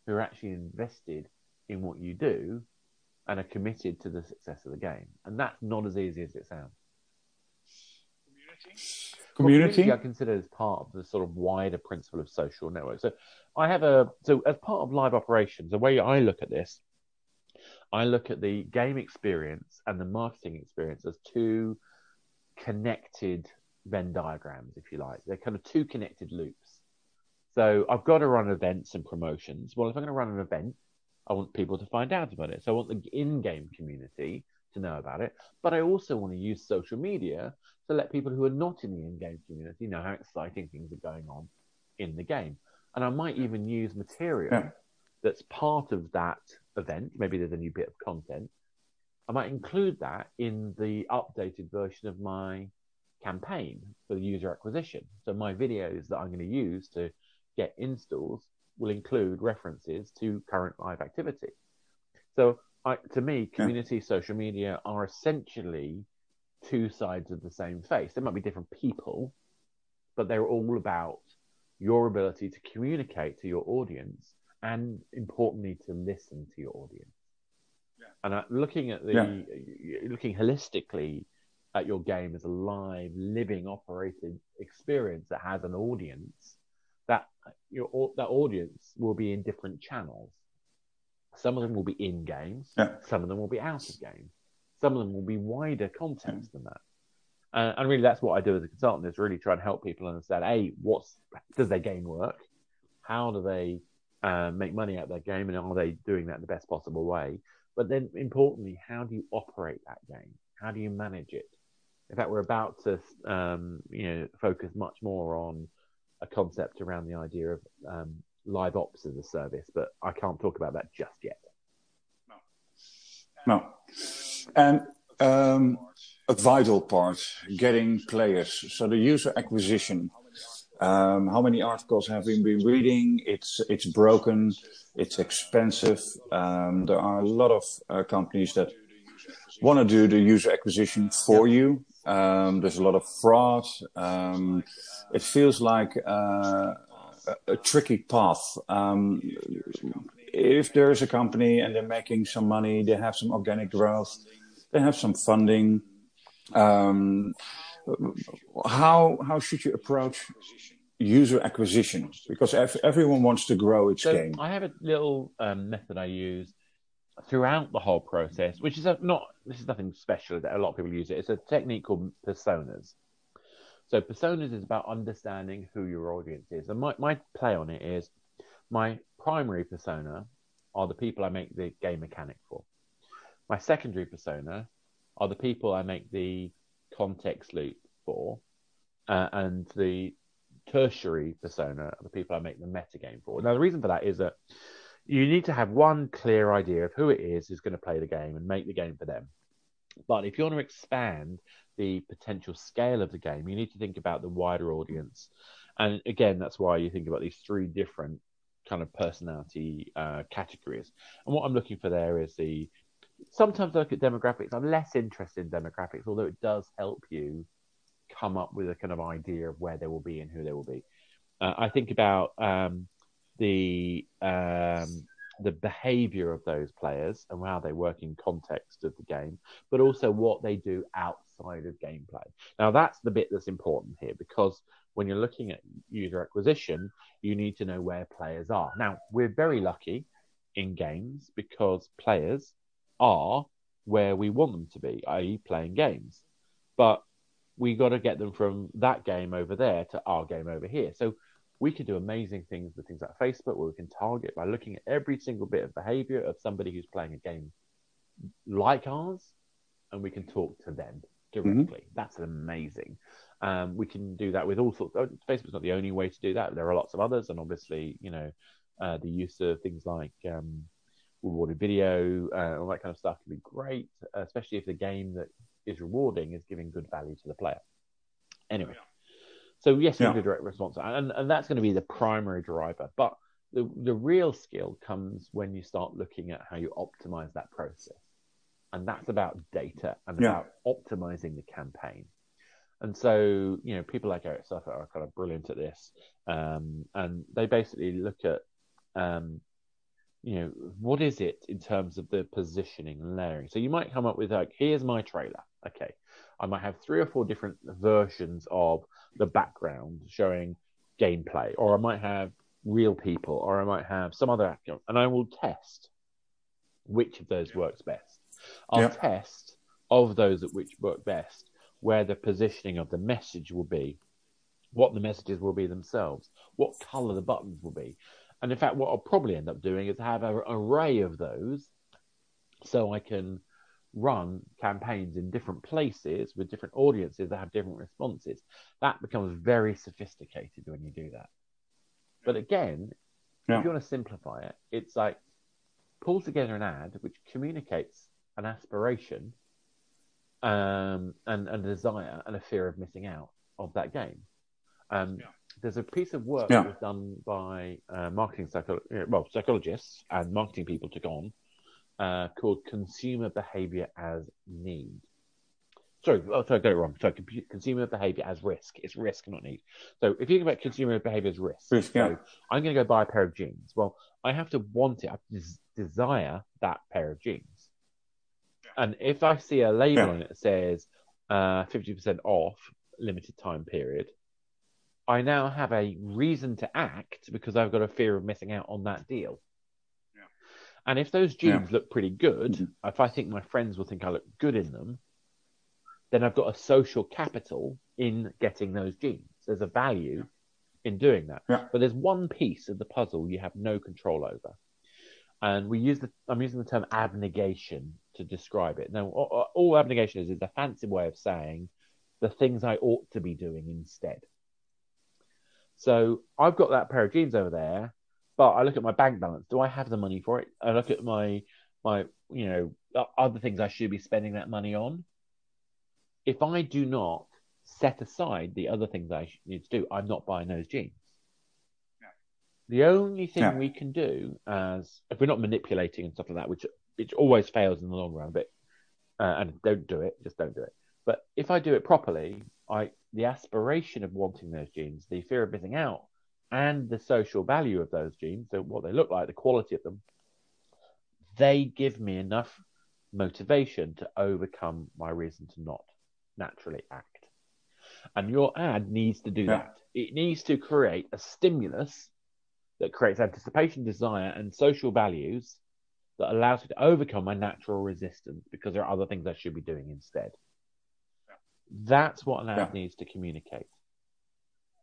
Speaker 3: who are actually invested in what you do and are committed to the success of the game. And that's not as easy as it sounds.
Speaker 5: Community? Well, community
Speaker 3: I consider as part of the sort of wider principle of social network. So I have a so as part of live operations, the way I look at this, I look at the game experience and the marketing experience as two connected Venn diagrams, if you like. They're kind of two connected loops. So I've got to run events and promotions. Well, if I'm going to run an event, I want people to find out about it. So I want the in-game community to know about it, but I also want to use social media to let people who are not in the in-game community know how exciting things are going on in the game. And I might even use material yeah. that's part of that event. Maybe there's a new bit of content. I might include that in the updated version of my campaign for the user acquisition. So my videos that I'm going to use to get installs will include references to current live activity. So I, to me, community yeah. social media are essentially two sides of the same face. They might be different people, but they're all about your ability to communicate to your audience and importantly to listen to your audience. Yeah. And uh, looking at the yeah. looking holistically at your game as a live, living, operated experience that has an audience, that your that audience will be in different channels. Some of them will be in games. Yeah. Some of them will be out of games. Some of them will be wider context yeah. than that. Uh, and really, that's what I do as a consultant is really try and help people understand: a, what's does their game work? How do they uh, make money out of their game, and are they doing that in the best possible way? But then, importantly, how do you operate that game? How do you manage it? In fact, we're about to, um, you know, focus much more on a concept around the idea of um, live ops as a service, but I can't talk about that just yet.
Speaker 5: No. no. And um, a vital part, getting players. So the user acquisition. Um, how many articles have we been reading? It's it's broken. It's expensive. Um, there are a lot of uh, companies that want to do the user acquisition for you. Um, there's a lot of fraud. Um, it feels like uh, a, a, tricky path. Um, if there is a company and they're making some money, they have some organic growth, they have some funding. Um, how how should you approach user acquisition? Because everyone wants to grow its
Speaker 3: so
Speaker 5: game.
Speaker 3: I have a little um, method I use throughout the whole process, which is a, not this is nothing special that a lot of people use it. It's a technique called personas. So personas is about understanding who your audience is. And my, my play on it is my primary persona are the people I make the game mechanic for. My secondary persona are the people I make the context loop for. Uh, and the tertiary persona are the people I make the meta game for. Now, the reason for that is that you need to have one clear idea of who it is who's going to play the game and make the game for them. But if you want to expand the potential scale of the game, you need to think about the wider audience. And again, that's why you think about these three different kind of personality uh, categories. And what I'm looking for there is the sometimes I look at demographics. I'm less interested in demographics, although it does help you come up with a kind of idea of where they will be and who they will be. Uh, I think about um, the um, the behavior of those players and how they work in context of the game, but also what they do outside of gameplay. Now, that's the bit that's important here because when you're looking at user acquisition, you need to know where players are. Now, we're very lucky in games because players are where we want them to be, i.e., playing games. But we got to get them from that game over there to our game over here. So we can do amazing things with things like Facebook, where we can target by looking at every single bit of behavior of somebody who's playing a game like ours, and we can talk to them directly. Mm-hmm. That's amazing. Um, we can do that with all sorts. Of, Facebook's not the only way to do that. There are lots of others, and obviously, you know, uh, the use of things like um, rewarded video, uh, all that kind of stuff can be great, especially if the game that is rewarding is giving good value to the player. Anyway, So yes, you yeah. do direct response, and and that's going to be the primary driver. But the the real skill comes when you start looking at how you optimize that process, and that's about data and yeah. about optimizing the campaign. And so, you know, people like Eric Seufert are kind of brilliant at this, um, and they basically look at, um, you know, what is it in terms of the positioning and layering. So you might come up with like, here's my trailer. Okay, I might have three or four different versions of the background showing gameplay, or I might have real people, or I might have some other actor, and I will test which of those works best. I'll test of those at which work best where the positioning of the message will be, what the messages will be themselves, what color the buttons will be. And in fact, what I'll probably end up doing is have an array of those so I can run campaigns in different places with different audiences that have different responses. That becomes very sophisticated when you do that. But again, yeah. if you want to simplify it, it's like pull together an ad which communicates an aspiration um, and, and a desire and a fear of missing out of that game. Um, yeah. There's a piece of work yeah. that was done by uh, marketing psycho- well psychologists and marketing people took on uh, called Consumer Behavior as Need. Sorry, oh, sorry, I got it wrong. Sorry, consumer behavior as risk. It's risk, not need. So if you think about consumer behavior as risk, risk yeah. so I'm going to go buy a pair of jeans. Well, I have to want it. I have to des- desire that pair of jeans. And if I see a label yeah. on it that says uh, 50% off, limited time period, I now have a reason to act because I've got a fear of missing out on that deal. And if those jeans yeah. look pretty good, mm-hmm. if I think my friends will think I look good in them, then I've got a social capital in getting those jeans. There's a value in doing that. Yeah. But there's one piece of the puzzle you have no control over. And we use the I'm using the term abnegation to describe it. Now, all, all abnegation is is a fancy way of saying the things I ought to be doing instead. So I've got that pair of jeans over there, but I look at my bank balance. Do I have the money for it? I look at my my you know other things I should be spending that money on. If I do not set aside the other things I need to do, I'm not buying those jeans. The only thing yeah. we can do as if we're not manipulating and stuff like that, which which always fails in the long run, but uh, and don't do it, just don't do it. But if I do it properly, I the aspiration of wanting those jeans, the fear of missing out, and the social value of those genes, so what they look like, the quality of them, they give me enough motivation to overcome my reason to not naturally act. And your ad needs to do yeah. that. It needs to create a stimulus that creates anticipation, desire, and social values that allows me to overcome my natural resistance because there are other things I should be doing instead. That's what an ad yeah. needs to communicate.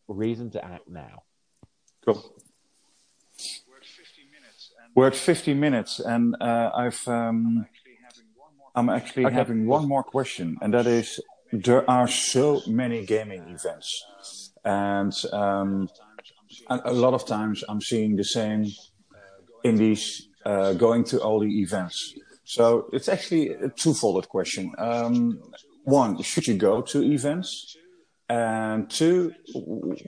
Speaker 3: Reason to act now.
Speaker 2: Cool. We're at 50 minutes, and uh, I've um, I'm actually okay. having one more question, and that is: there are so many gaming events, and um, a lot of times I'm seeing the same indies uh, going to all the events. So it's actually a twofold question. Um, one, should you go to events? And two,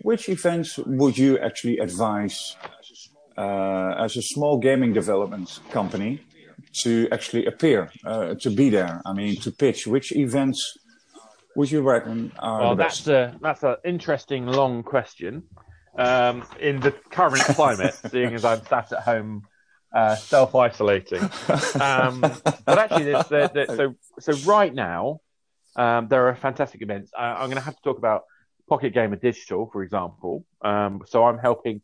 Speaker 2: which events would you actually advise uh, as a small gaming development company to actually appear, uh, to be there? I mean, to pitch. Which events would you reckon are
Speaker 3: well,
Speaker 2: the
Speaker 3: best? that's a that's an interesting long question um, in the current climate, seeing as I'm sat at home uh, self isolating. Um, but actually, there's, there, there, so so right now um, there are fantastic events. I, I'm going to have to talk about Pocket Gamer Digital, for example. Um, so I'm helping.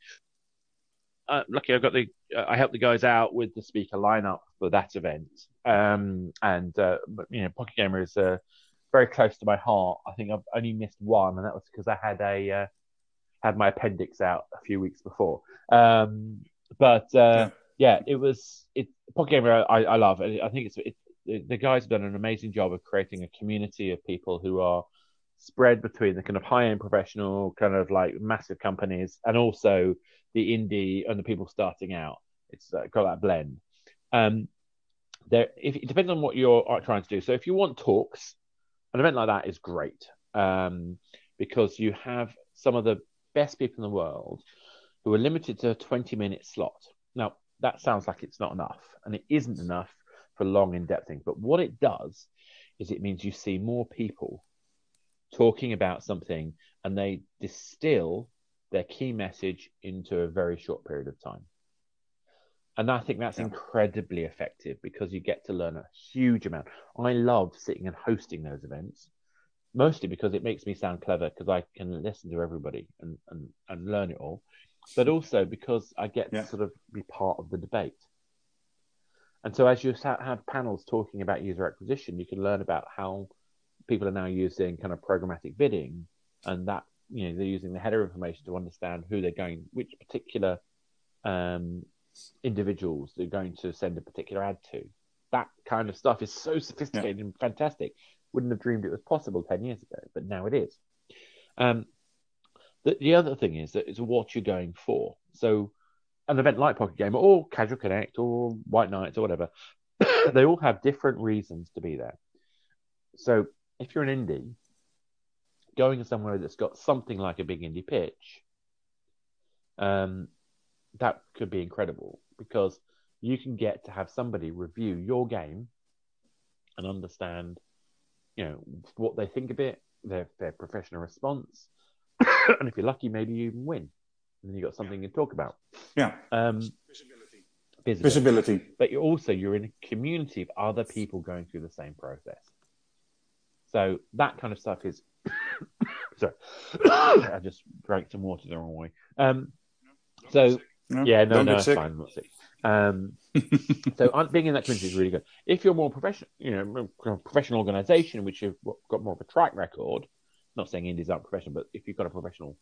Speaker 3: Uh, lucky I've got the uh, I help the guys out with the speaker lineup for that event. Um, and uh, you know, Pocket Gamer is uh, very close to my heart. I think I've only missed one, and that was because I had a uh, had my appendix out a few weeks before. Um, but uh, yeah. yeah. it was it. Pocket Gamer, I, I love. I think it's it, the guys have done an amazing job of creating a community of people who are spread between the kind of high end professional, kind of like massive companies, and also the indie and the people starting out. It's uh, got that blend. Um, there, if, it depends on what you're trying to do. So if you want talks, an event like that is great. Um, because you have some of the best people in the world who are limited to a 20 minute slot. Now, that sounds like it's not enough, and it isn't enough for long, in depth things. But what it does is it means you see more people talking about something and they distill their key message into a very short period of time. And I think that's yeah. incredibly effective because you get to learn a huge amount. I love sitting and hosting those events, mostly because it makes me sound clever because I can listen to everybody and, and, and learn it all, but also because I get yeah. to sort of be part of the debate. And so, as you have panels talking about user acquisition, you can learn about how people are now using kind of programmatic bidding, and that you know they're using the header information to understand who they're going, which particular um, individuals they're going to send a particular ad to. That kind of stuff is so sophisticated yeah. and fantastic. Wouldn't have dreamed it was possible ten years ago, but now it is. Um, the, the other thing is that it's what you're going for. So, an event like Pocket Gamer or Casual Connect or White Nights or whatever, they all have different reasons to be there. So, if you're an indie, going somewhere that's got something like a big indie pitch, um, that could be incredible because you can get to have somebody review your game and understand, you know, what they think of it, their their professional response, and if you're lucky, maybe you even win, and then you got something to talk about.
Speaker 2: Yeah.
Speaker 3: Um,
Speaker 2: visibility. visibility. Visibility.
Speaker 3: But you're also you're in a community of other people going through the same process. So that kind of stuff is. sorry, I just drank some water the wrong way. Um, so no, yeah, no, no, it's fine. I'm not sick. Um, so being in that community is really good. If you're more professional, you know, professional organisation, which you've got more of a track record. Not saying indies aren't professional, but if you've got a professional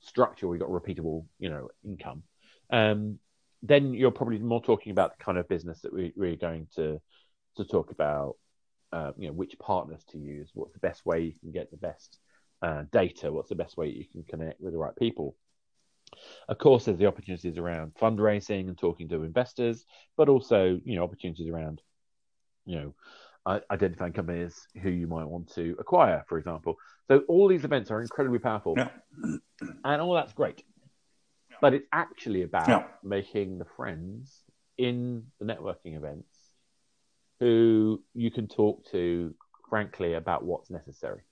Speaker 3: structure, you've got repeatable, you know, income, um, then you're probably more talking about the kind of business that we, we're going to to talk about. Uh, you know, which partners to use, what's the best way you can get the best uh, data, what's the best way you can connect with the right people. Of course, there's the opportunities around fundraising and talking to investors, but also you know opportunities around you know identifying companies who you might want to acquire, for example. So all these events are incredibly powerful,
Speaker 2: yeah.
Speaker 3: and all that's great. But it's actually about yeah. making the friends in the networking events who you can talk to frankly about what's necessary.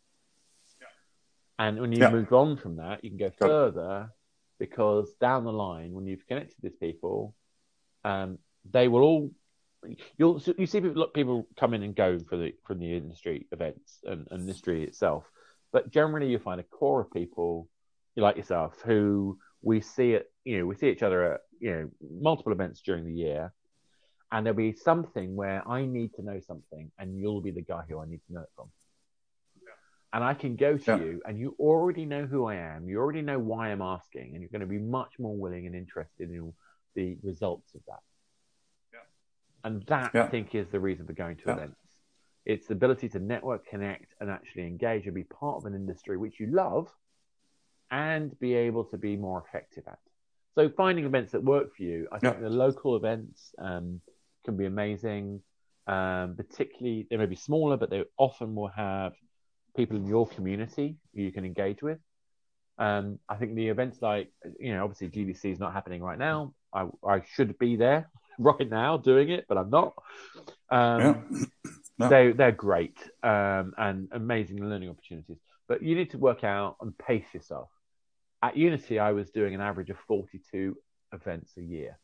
Speaker 3: And when you yeah. move on from that, you can go further because down the line, when you've connected these people, um, they will all you'll you see people, people come in and go for the from the industry events and, and industry itself, but generally you find a core of people like yourself who we see it you know we see each other at you know multiple events during the year and there'll be something where I need to know something and you'll be the guy who I need to know it from and I can go to yeah. you and you already know who I am. You already know why I'm asking, and you're going to be much more willing and interested in the results of that. Yeah. And that, yeah. I think, is the reason for going to events. It's the ability to network, connect, and actually engage and be part of an industry which you love and be able to be more effective at. So, finding events that work for you, I think the local events um, can be amazing. Um, particularly, they may be smaller, but they often will have people in your community who you can engage with. Um, I think the events like, you know, obviously GDC is not happening right now. I, I should be there right now doing it, but I'm not. Um, yeah. no. They, they're great um, and amazing learning opportunities. But you need to work out and pace yourself. At Unity, I was doing an average of 42 events a year.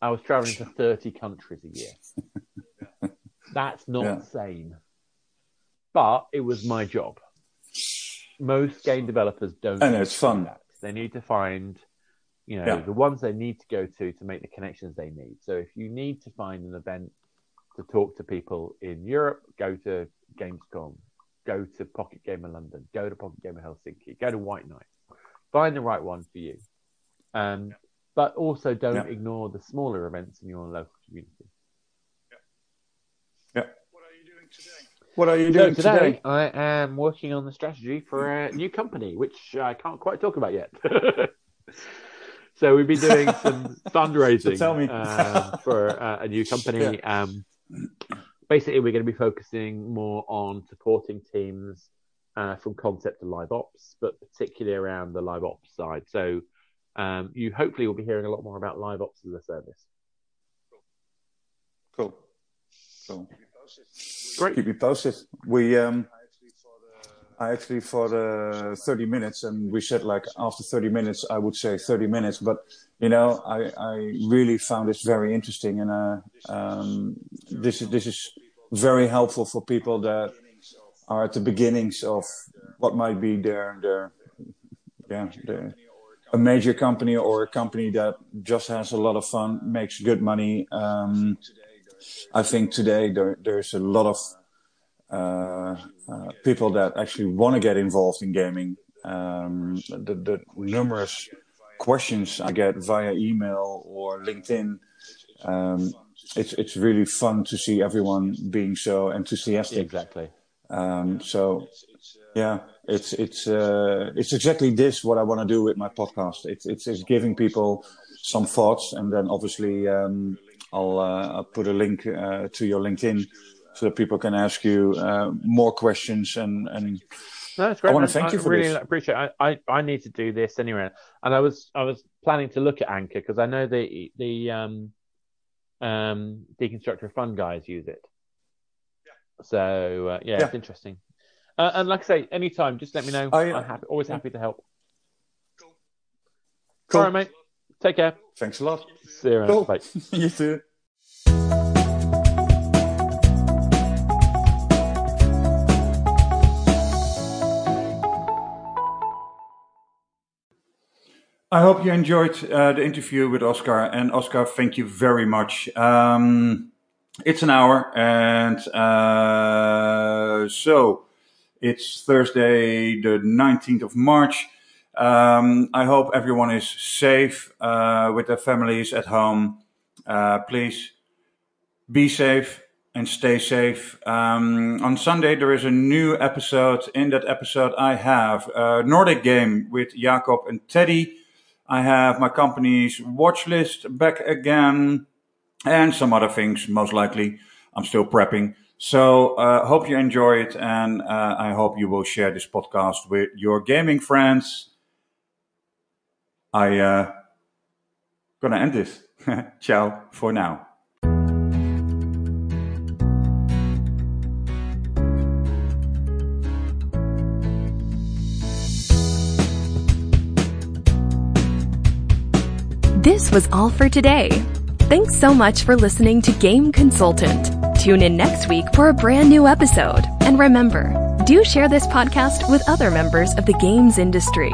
Speaker 3: I was traveling to 30 countries a year. That's not yeah. sane but it was my job. Most game developers don't.
Speaker 2: And it's fun.
Speaker 3: That. They need to find, you know, yeah. the ones they need to go to to make the connections they need. So if you need to find an event to talk to people in Europe, go to Gamescom, go to Pocket Gamer London, go to Pocket Gamer Helsinki, go to White Night. Find the right one for you. Um, yeah. But also don't yeah. ignore the smaller events in your local community.
Speaker 2: Yeah. What are you doing today? What are you doing so today,
Speaker 3: today? I am working on the strategy for a new company, which I can't quite talk about yet. so we've been doing some fundraising
Speaker 2: so tell me.
Speaker 3: um, for uh, a new company. Yeah. Um, basically, we're going to be focusing more on supporting teams uh, from concept to live ops, but particularly around the live ops side. So um, you hopefully will be hearing a lot more about live ops as a service.
Speaker 2: Cool. Cool.
Speaker 3: Great.
Speaker 2: Keep me posted. We um, I actually for the 30 minutes, and we said like after 30 minutes, I would say 30 minutes, but you know, I, I really found this very interesting, and uh, um, this is this is very helpful for people that are at the beginnings of what might be their their yeah their, a major company or a company that just has a lot of fun, makes good money. Um, I think today there, there's a lot of uh, uh, people that actually want to get involved in gaming. Um, the, the, numerous questions I get via email or LinkedIn, um, it's it's really fun to see everyone being so enthusiastic.
Speaker 3: Exactly.
Speaker 2: Um, so, yeah, it's it's uh, it's exactly this what I want to do with my podcast. It's it's, it's giving people some thoughts, and then obviously um, I'll, uh, I'll put a link uh, to your LinkedIn so that people can ask you uh, more questions and and.
Speaker 3: No, that's great.
Speaker 2: I want to thank
Speaker 3: I
Speaker 2: you for
Speaker 3: really
Speaker 2: this.
Speaker 3: appreciate. It. I, I I need to do this anyway, and I was I was planning to look at Anchor because I know the the um um Deconstructor of Fun guys use it. Yeah. So uh, yeah,
Speaker 2: Yeah.
Speaker 3: it's interesting. Uh, and like I say, anytime, just let me know.
Speaker 2: I-
Speaker 3: I'm happy, always happy to help.
Speaker 2: Cool.
Speaker 3: All right, mate. Take care.
Speaker 2: Thanks a lot.
Speaker 3: See you.
Speaker 2: Cool.
Speaker 3: Bye.
Speaker 2: you too.
Speaker 5: I hope you enjoyed uh, the interview with Oscar. And Oscar, thank you very much. Um, it's an hour, and uh, so it's Thursday, the 19th of March. Um, I hope everyone is safe uh, with their families at home. Uh, please be safe and stay safe. Um, on Sunday, there is a new episode. In that episode, I have a Nordic game with Jakob and Teddy. I have my company's watch list back again and some other things, most likely. I'm still prepping. So, uh, hope you enjoy it and uh, I hope you will share this podcast with your gaming friends. I uh, gonna end this. Ciao for now.
Speaker 1: This was all for today. Thanks so much for listening to Game Consultant. Tune in next week for a brand new episode. And remember, do share this podcast with other members of the games industry.